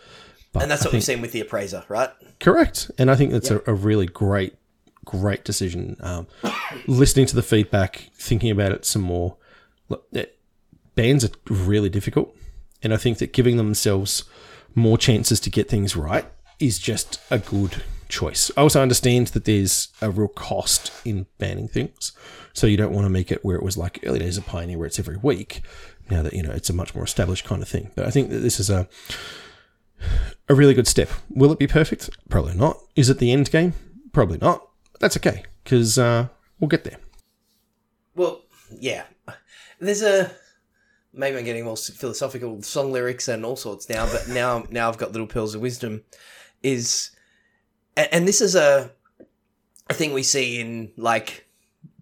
A: But
B: and that's
A: I
B: what
A: think-
B: we've seen with the appraiser, right?
A: Correct. And I think that's a, a really great, great decision. Um, listening to the feedback, thinking about it some more. Look, it- bands are really difficult. And I think that giving themselves more chances to get things right is just a good choice. I also understand that there's a real cost in banning things. So you don't want to make it where it was like early days of Pioneer where it's every week. Now that, you know, it's a much more established kind of thing. But I think that this is a a really good step. Will it be perfect? Probably not. Is it the end game? Probably not. That's okay because uh, we'll get there.
B: Well, yeah. There's a maybe I'm getting more philosophical song lyrics and all sorts now, but now now I've got little pearls of wisdom. Is and, and this is a a thing we see in like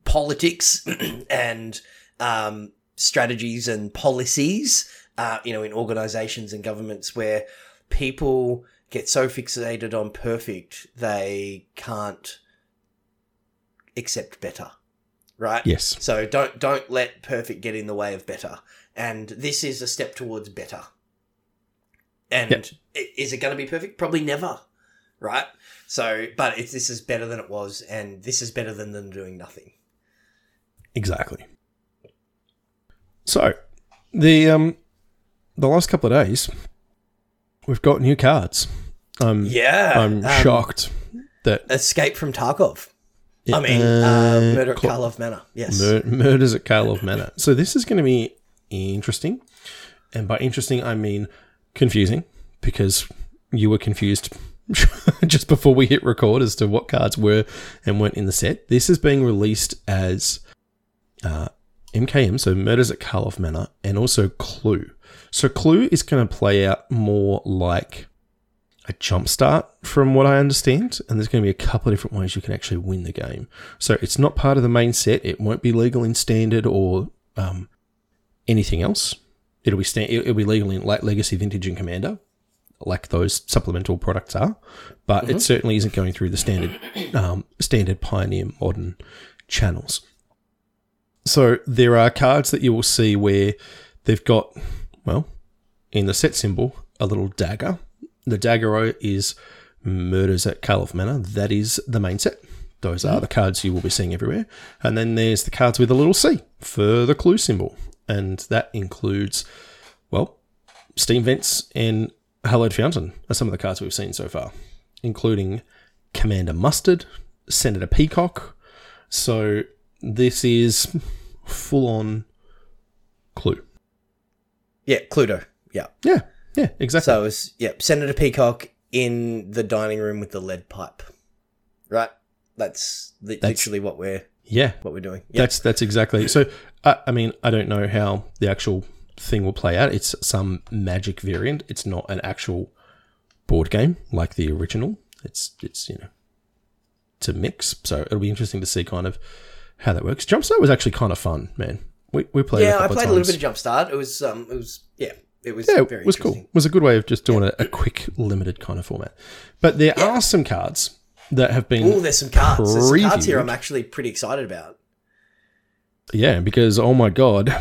B: politics and um, strategies and policies. Uh, you know, in organizations and governments where people get so fixated on perfect they can't accept better right
A: Yes.
B: so don't don't let perfect get in the way of better. And this is a step towards better. And
A: Yep.
B: is it going to be perfect? Probably never, right? So, but it's this is better than it was, and this is better than them doing nothing.
A: Exactly. So the um the last couple of days we've got new cards. Um
B: Yeah,
A: I'm
B: um,
A: shocked that
B: Escape from Tarkov. I mean, uh, Murder at
A: Cl-
B: Karlov Manor. Yes.
A: Mur- murders at Karlov Manor. So this is going to be interesting, and by interesting I mean confusing because you were confused just before we hit record as to what cards were and weren't in the set. This is being released as uh, MKM, so Murders at Karlov Manor, and also Clue. So Clue is going to play out more like a jump start from what I understand, and there's going to be a couple of different ways you can actually win the game. So it's not part of the main set. It won't be legal in standard or um, anything else. It'll be sta- it'll be legal in like Legacy, Vintage, and Commander, like those supplemental products are. But it certainly isn't going through the standard um, standard Pioneer Modern channels. So there are cards that you will see where they've got well in the set symbol a little dagger. The dagger is Murders at Karlov Manor. That is the main set. Those are the cards you will be seeing everywhere. And then there's the cards with a little C for the clue symbol. And that includes, well, Steam Vents and Hallowed Fountain are some of the cards we've seen so far, including Commander Mustard, Senator Peacock. So this is full on clue.
B: Yeah, Cluedo. Yeah.
A: Yeah, yeah, exactly.
B: So it was yeah, Senator Peacock in the dining room with the lead pipe. Right. That's, li-
A: That's-
B: literally what we're
A: yeah,
B: what we're doing. Yeah.
A: That's that's exactly. So I, I mean, I don't know how the actual thing will play out. It's some magic variant. It's not an actual board game like the original. It's it's you know to mix. So it'll be interesting to see kind of how that works. Jumpstart was actually kind of fun, man. We we played.
B: yeah, I played a little bit of Jumpstart. It was um, it was yeah, it was
A: Yeah,
B: very
A: it was cool. It was a good way of just doing a, a quick, limited kind of format. But there are some cards that have been
B: Oh, there's some cards. There's some cards here. I'm actually pretty excited about.
A: yeah, because oh my god,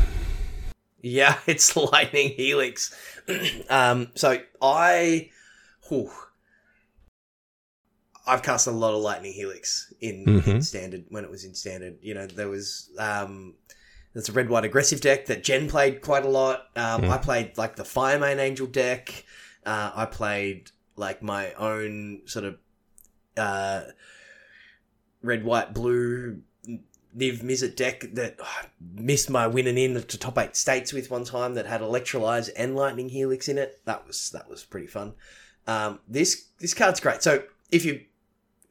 B: Yeah, it's Lightning Helix. um, so I, whew, I've cast a lot of Lightning Helix in, in
A: Mhm.
B: standard when it was in standard. You know, there was um, there's a red white aggressive deck that Jen played quite a lot. Um,
A: Mm.
B: I played like the Firemane Angel deck. Uh, I played like my own sort of uh, red white blue Niv Mizzet deck that oh, missed my winning in to top eight states with one time that had Electrolyze and Lightning Helix in it. That was that was pretty fun. Um, this this card's great. So if you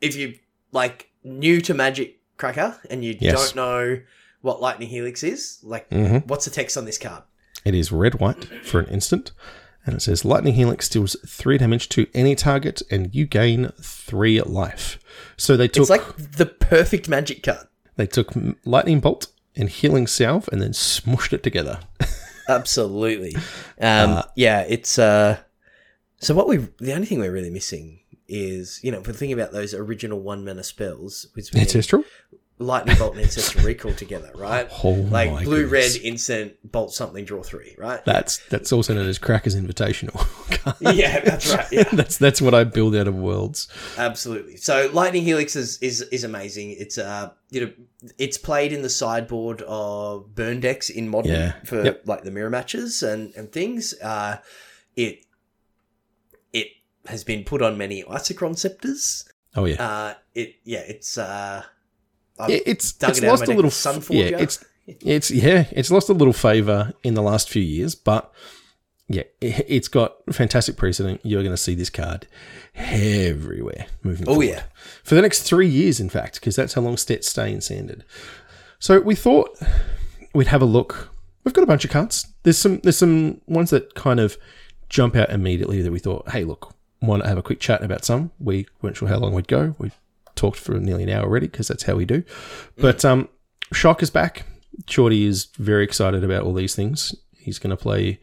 B: if you like new to Magic Cracker and you
A: Yes.
B: don't know what Lightning Helix is, like
A: Mhm.
B: what's the text on this card?
A: It is red white for an instant, and it says Lightning Helix deals three damage to any target, and you gain three life. So they took
B: It's like the perfect Magic card.
A: They took Lightning Bolt and Healing Salve, and then smushed it together.
B: Absolutely. Um, yeah, it's uh so what we the only thing we're really missing is, you know, if we're thinking about those original one mana spells, which need
A: Ancestral.
B: Lightning bolt and ancestral recall together, right?
A: Oh
B: Like blue
A: goodness.
B: red instant bolt something draw three, right?
A: That's that's also known as Cracker's Invitational.
B: yeah, that's right. Yeah.
A: that's that's what I build out of worlds.
B: Absolutely. So Lightning Helix is, is is amazing. It's uh you know it's played in the sideboard of burn decks in modern
A: Yeah.
B: for
A: Yep.
B: like the mirror matches and and things. Uh, it it has been put on many Isochron scepters.
A: Oh yeah,
B: Uh, it yeah it's uh I've
A: it's
B: dug
A: it's
B: it
A: lost a little. Yeah, it's it's yeah, it's lost a little favor in the last few years, but yeah, it, it's got fantastic precedent. You're going to see this card everywhere moving.
B: oh
A: forward.
B: yeah
A: for the next three years, in fact, because that's how long stats stay in standard. So we thought we'd have a look. We've got a bunch of cards. There's some there's some ones that kind of jump out immediately that we thought, hey, look, want to have a quick chat about some. We weren't sure how long we'd go. We talked for nearly an hour already because that's how we do. But um, Shock is back. Shorty is very excited about all these things. He's going to play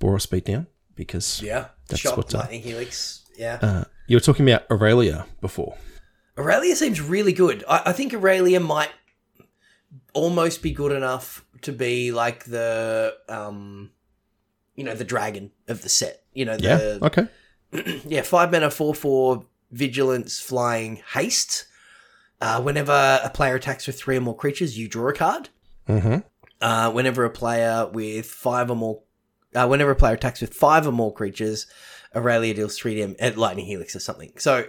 A: Boros Beatdown because
B: yeah
A: That's
B: Shock
A: what, uh,
B: Lightning Helix yeah.
A: uh, you were talking about Aurelia before.
B: Aurelia seems really good. I, I think Aurelia might almost be good enough to be like the um you know the dragon of the set. You know
A: Yeah.
B: the
A: Okay.
B: yeah five mana four four vigilance flying haste. Uh, whenever a player attacks with three or more creatures, you draw a card.
A: Mm-hmm.
B: Uh, whenever a player with five or more, uh, whenever a player attacks with five or more creatures, Aurelia deals three damage at Lightning Helix or something. So,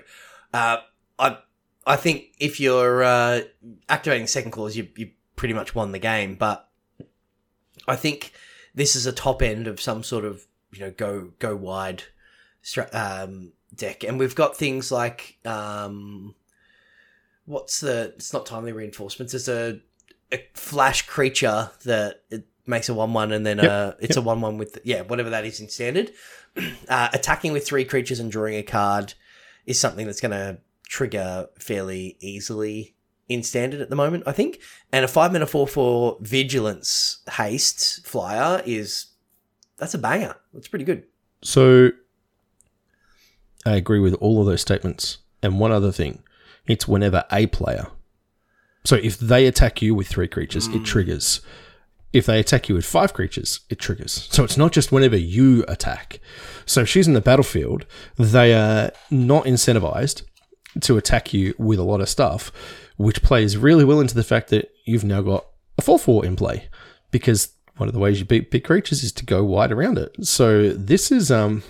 B: uh, I I think if you're uh, activating second clause, you you pretty much won the game. But I think this is a top end of some sort of you know go go wide um, deck, and we've got things like um, what's the? It's not timely reinforcements. It's a a flash creature that it makes a one one and then
A: Yep,
B: uh it's a one one with yeah whatever that is in standard. Uh, attacking with three creatures and drawing a card is something that's going to trigger fairly easily in standard at the moment, I think. And a five mana four four vigilance haste flyer is that's a banger. That's pretty good.
A: So I agree with all of those statements. And one other thing, it's whenever a player. So if they attack you with three creatures, it triggers. If they attack you with five creatures, it triggers. So it's not just whenever you attack. So if she's in the battlefield, they are not incentivized to attack you with a lot of stuff, which plays really well into the fact that you've now got a 4 4 in play. Because one of the ways you beat big creatures is to go wide around it. So this is um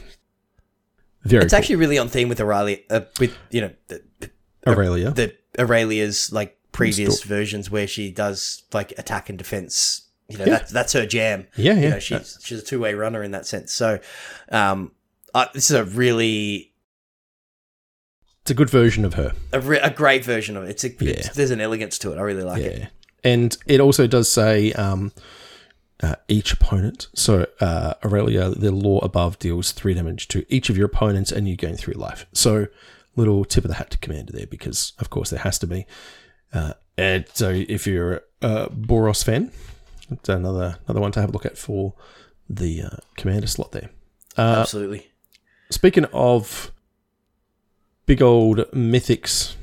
A: very
B: It's actually really on theme with Aurelia, uh, with you know the,
A: cool. Aurelia.
B: the Aurelia's like previous versions where she does like attack and defense. You know,
A: Yeah.
B: that's that's her jam.
A: yeah,
B: You
A: yeah.
B: know, she's she's a two way runner in that sense. So, um, uh, this is a really
A: it's a good version of her.
B: a, re- a great version of it. It's a
A: Yeah.
B: it's, there's an elegance to it. I really like it.
A: And it also does say um, uh, each opponent. So uh, Aurelia, the law above deals three damage to each of your opponents, and you gain three life. So little tip of the hat to Commander there, because of course there has to be. Uh, and so if you're a Boros fan, it's another another one to have a look at for the uh, Commander slot there. Uh,
B: Absolutely.
A: Speaking of big old mythics,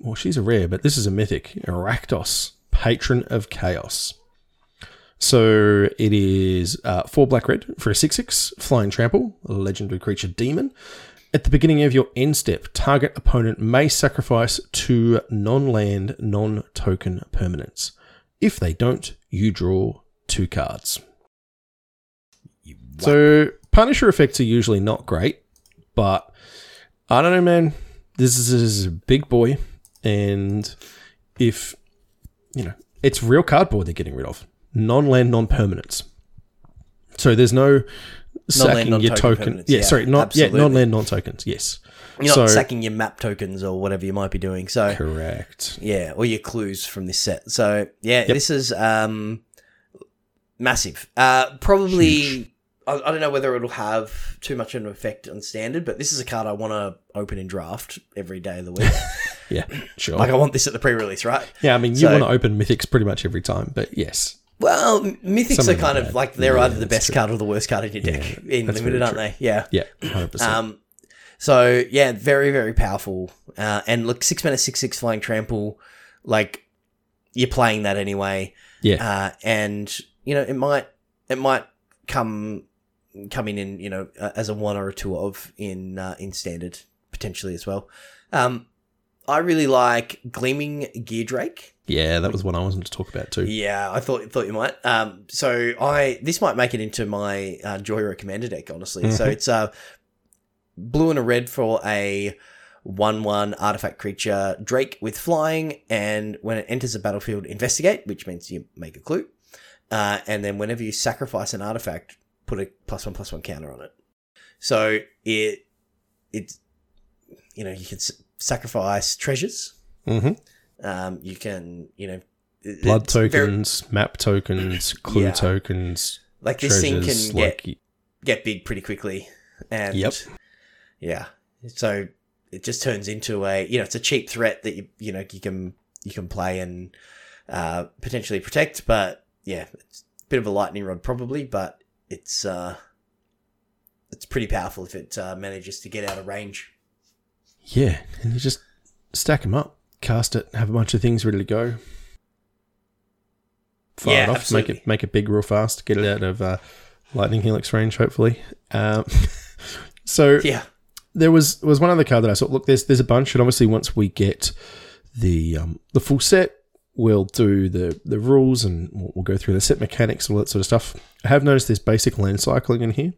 A: well, she's a rare, but this is a mythic. Rakdos, Patron of Chaos. So it is uh, four black red for a 6 6, flying trample, legendary creature demon. At the beginning of your end step, target opponent may sacrifice two non land, non token permanents. If they don't, you draw two cards. So Punisher effects are usually not great, but I don't know, man. This is, this is a big boy, and if you know, it's real cardboard they're getting rid of. Non land, non-permanence. So there's no sacking your token. Yeah,
B: yeah,
A: sorry, not
B: absolutely.
A: yeah, non land, non tokens. Yes.
B: You're
A: so
B: not sacking your map tokens or whatever you might be doing. So
A: correct.
B: yeah, or your clues from this set. So yeah, this is um massive. Uh, probably I, I don't know whether it'll have too much of an effect on standard, but this is a card I want to open in draft every day of the week.
A: Yeah, sure.
B: like I want this at the pre-release, right?
A: yeah, I mean, you
B: so-
A: want to open mythics pretty much every time, but yes,
B: Well, mythics are kind of like they're
A: Yeah,
B: either the
A: that's
B: best
A: true.
B: card or the worst card in your deck
A: Yeah,
B: in
A: that's
B: limited,
A: very
B: aren't
A: true.
B: they? Yeah.
A: yeah, hundred percent.
B: Um, so yeah, very very powerful. Uh, and look, six mana six six flying trample, like you're playing that anyway.
A: Yeah,
B: Uh, and you know it might it might come coming in you know uh, as a one or a two of in uh, in standard potentially as well. Um, I really like gleaming gear drake.
A: Yeah, that was one I wanted to talk about too.
B: Yeah, I thought thought you might. Um, so I this might make it into my uh, Jhoira commander deck, honestly. So
A: Mhm.
B: it's uh, blue and a red for a one-one artifact creature Drake with flying, and when it enters the battlefield, investigate, which means you make a clue, uh, and then whenever you sacrifice an artifact, put a plus one plus one counter on it. So it it you know you can s- sacrifice treasures.
A: hmm
B: Um, you can you know
A: Blood
B: it's very-
A: tokens, map tokens, clue
B: Yeah.
A: tokens,
B: like this thing can get get big pretty quickly and
A: Yep.
B: yeah so it just turns into a you know it's a cheap threat that you you know you can you can play and uh, potentially protect but yeah it's a bit of a lightning rod probably but it's uh it's pretty powerful if it uh, manages to get out of range
A: yeah, and you just stack them up, cast it, have a bunch of things ready to go. Fire
B: Yeah,
A: it off,
B: absolutely.
A: make it make it big real fast, get it out of uh, lightning helix range, hopefully. Um, so
B: yeah
A: there was was one other card that I saw. Look, there's there's a bunch, and obviously once we get the um, the full set, we'll do the the rules and we'll, we'll go through the set mechanics and all that sort of stuff. I have noticed there's basic land cycling in here.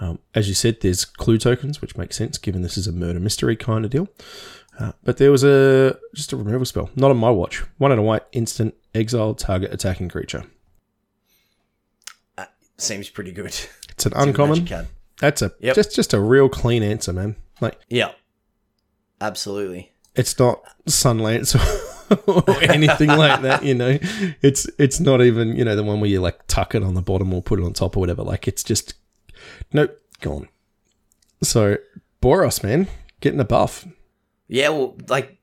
A: Um, as you said, there's clue tokens, which makes sense given this is a murder mystery kind of deal. Uh, but there was a just a removal spell, not on my watch. One and a white, instant exile target attacking creature.
B: seems pretty good
A: It's an
B: It's
A: uncommon. That's a
B: Yep.
A: just just a real clean answer, man. Like
B: yeah absolutely
A: it's not Sunlance or anything like that, you know. It's it's not even, you know, the one where you like tuck it on the bottom or put it on top or whatever. Like it's just nope, gone. So Boros, man, getting a buff.
B: Yeah, well, like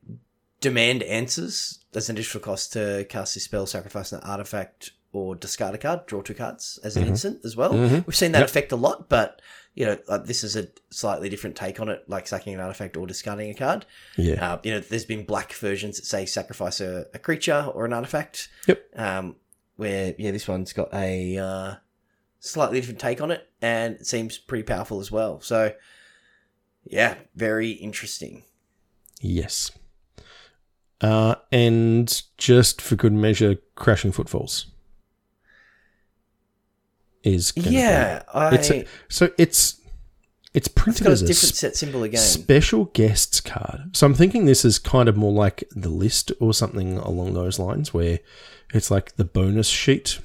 B: demand answers. There's an additional cost to cast this spell, sacrifice an artifact, or discard a card, draw two cards as an
A: Mhm.
B: instant as well.
A: Mhm.
B: We've seen that
A: Yep.
B: effect a lot, but you know, like, this is a slightly different take on it, like sacking an artifact or discarding a card.
A: Yeah.
B: Uh, you know, there's been black versions that say sacrifice a, a creature or an artifact.
A: Yep.
B: Um, where yeah, this one's got a uh, slightly different take on it, and it seems pretty powerful as well. So, yeah, very interesting.
A: Yes. Uh, and just for good measure, crashing footfalls is
B: Yeah, I.
A: It's a- so it's it's
B: It's
A: printed as a
B: different set symbol again.
A: Special guests card. So I'm thinking this is kind of more like the list or something along those lines, where it's like the bonus sheet,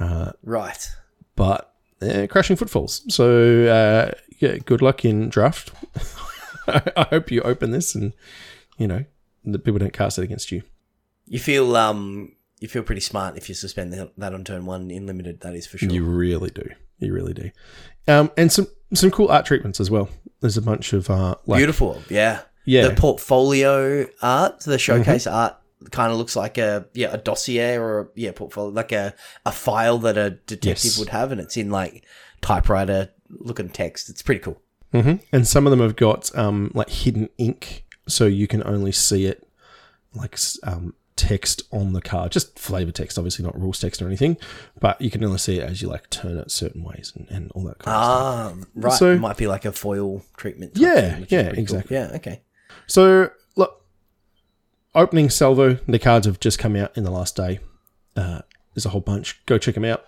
A: uh,
B: right.
A: but uh, crashing footfalls. So uh, yeah, good luck in draft. I hope you open this and you know the people don't cast it against you.
B: You feel um you feel pretty smart if you suspend that, that on turn one in limited. That is for sure.
A: You really do. You really do. Um, and some some cool art treatments as well. There's a bunch of uh, like
B: Beautiful. Yeah.
A: yeah, Mm-hmm.
B: The portfolio art, the showcase art, kind of looks like a yeah a dossier or a, yeah portfolio like a a file that a detective
A: Yes.
B: would have, and it's in like typewriter looking text. It's pretty cool.
A: Hmm And some of them have got um, like hidden ink, so you can only see it like um, text on the card, just flavor text, obviously not rules text or anything, but you can only see it as you like turn it certain ways and, and all that kind of stuff.
B: Ah, right.
A: So-
B: it might be like a foil treatment. type
A: Yeah,
B: thing,
A: yeah,
B: pretty cool.
A: exactly.
B: Yeah. Okay.
A: So look, opening salvo, the cards have just come out in the last day. Uh, there's a whole bunch. Go check them out.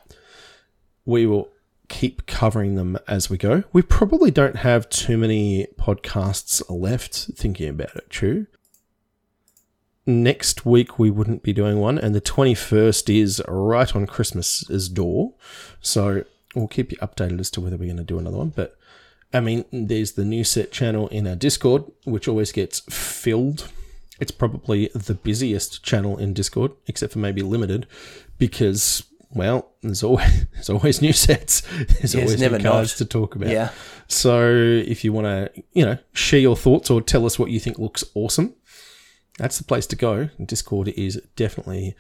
A: We will keep covering them as we go. We probably don't have too many podcasts left thinking about it, true. next week we wouldn't be doing one, and the 21st is right on Christmas's door. So we'll keep you updated as to whether we're going to do another one. But I mean, there's the new set channel in our Discord, which always gets filled. It's probably the busiest channel in Discord, except for maybe limited, because well, there's always there's always new sets. There's
B: Yeah,
A: always
B: never
A: new cards
B: not.
A: to talk about.
B: Yeah.
A: So if you want to, you know, share your thoughts or tell us what you think looks awesome, that's the place to go. Discord is definitely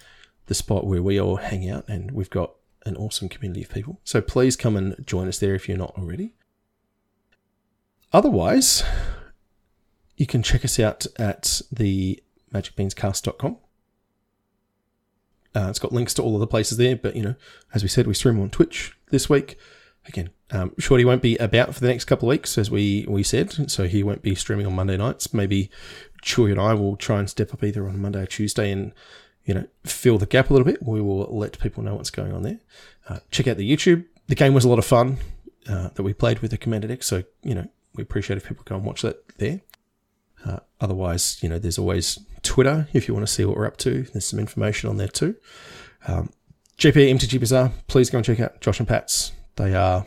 A: the spot where we all hang out, and we've got an awesome community of people. So please come and join us there if you're not already. Otherwise, you can check us out at the magicbeanscast.com. Uh, it's got links to all of the places there, but you know, as we said, we stream on Twitch this week. Again, um, Shorty won't be about for the next couple of weeks, as we we said, so he won't be streaming on Monday nights. Maybe Chewy and I will try and step up either on Monday or Tuesday and you know fill the gap a little bit. We will let people know what's going on there. Uh, check out the YouTube. The game was a lot of fun uh, that we played with the Commander deck, so you know we appreciate if people go and watch that there. Uh, otherwise, you know, there's always Twitter if you want to see what we're up to. There's some information on there too. Um, JP MTG Bazaar, please go and check out Josh and Pat's. They are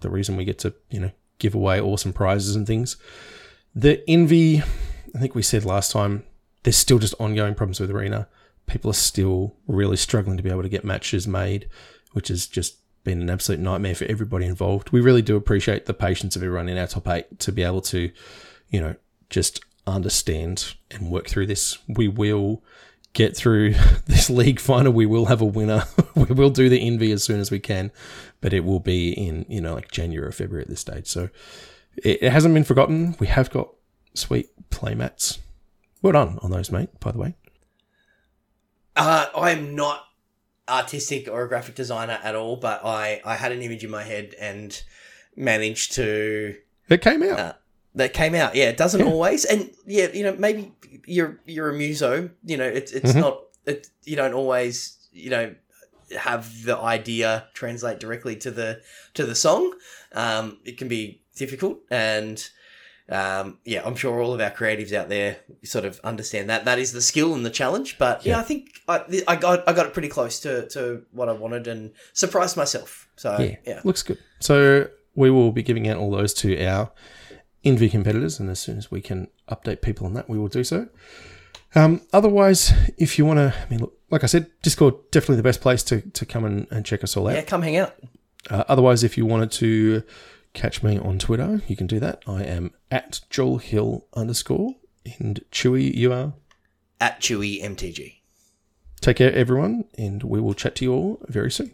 A: the reason we get to, you know, give away awesome prizes and things. The Envy, I think we said last time, there's still just ongoing problems with Arena. People are still really struggling to be able to get matches made, which has just been an absolute nightmare for everybody involved. We really do appreciate the patience of everyone in our top eight to be able to, you know, just understand and work through this. We will get through this league final. We will have a winner. we will do the envy as soon as we can, but it will be in, you know, like January or February at this stage. So it, it hasn't been forgotten. We have got sweet playmats. Well done on those, mate, by the way.
B: Uh, I'm not artistic or a graphic designer at all, but I, I had an image in my head and managed to
A: It came out.
B: Uh, that came out. Yeah, it doesn't
A: Yeah.
B: always, and yeah, you know, maybe you're you're a muso. You know, it's it's
A: Mhm.
B: not. It you don't always you know have the idea translate directly to the to the song. Um, it can be difficult, and um, yeah, I'm sure all of our creatives out there sort of understand that. That is the skill and the challenge. But yeah,
A: Yeah.
B: I think I, I got I got it pretty close to, to what I wanted and surprised myself. So
A: yeah,
B: yeah.
A: looks good. So we will be giving out all those to our Envy competitors, and as soon as we can update people on that, we will do so. Um, otherwise, if you want to, I mean, look, like I said, Discord definitely the best place to, to come and, and check us all out.
B: yeah, come hang out.
A: Uh, otherwise, if you wanted to catch me on Twitter, you can do that. I am at Joel Hill underscore. And Chewy, you are.
B: At Chewy MTG.
A: Take care, everyone, and we will chat to you all very soon.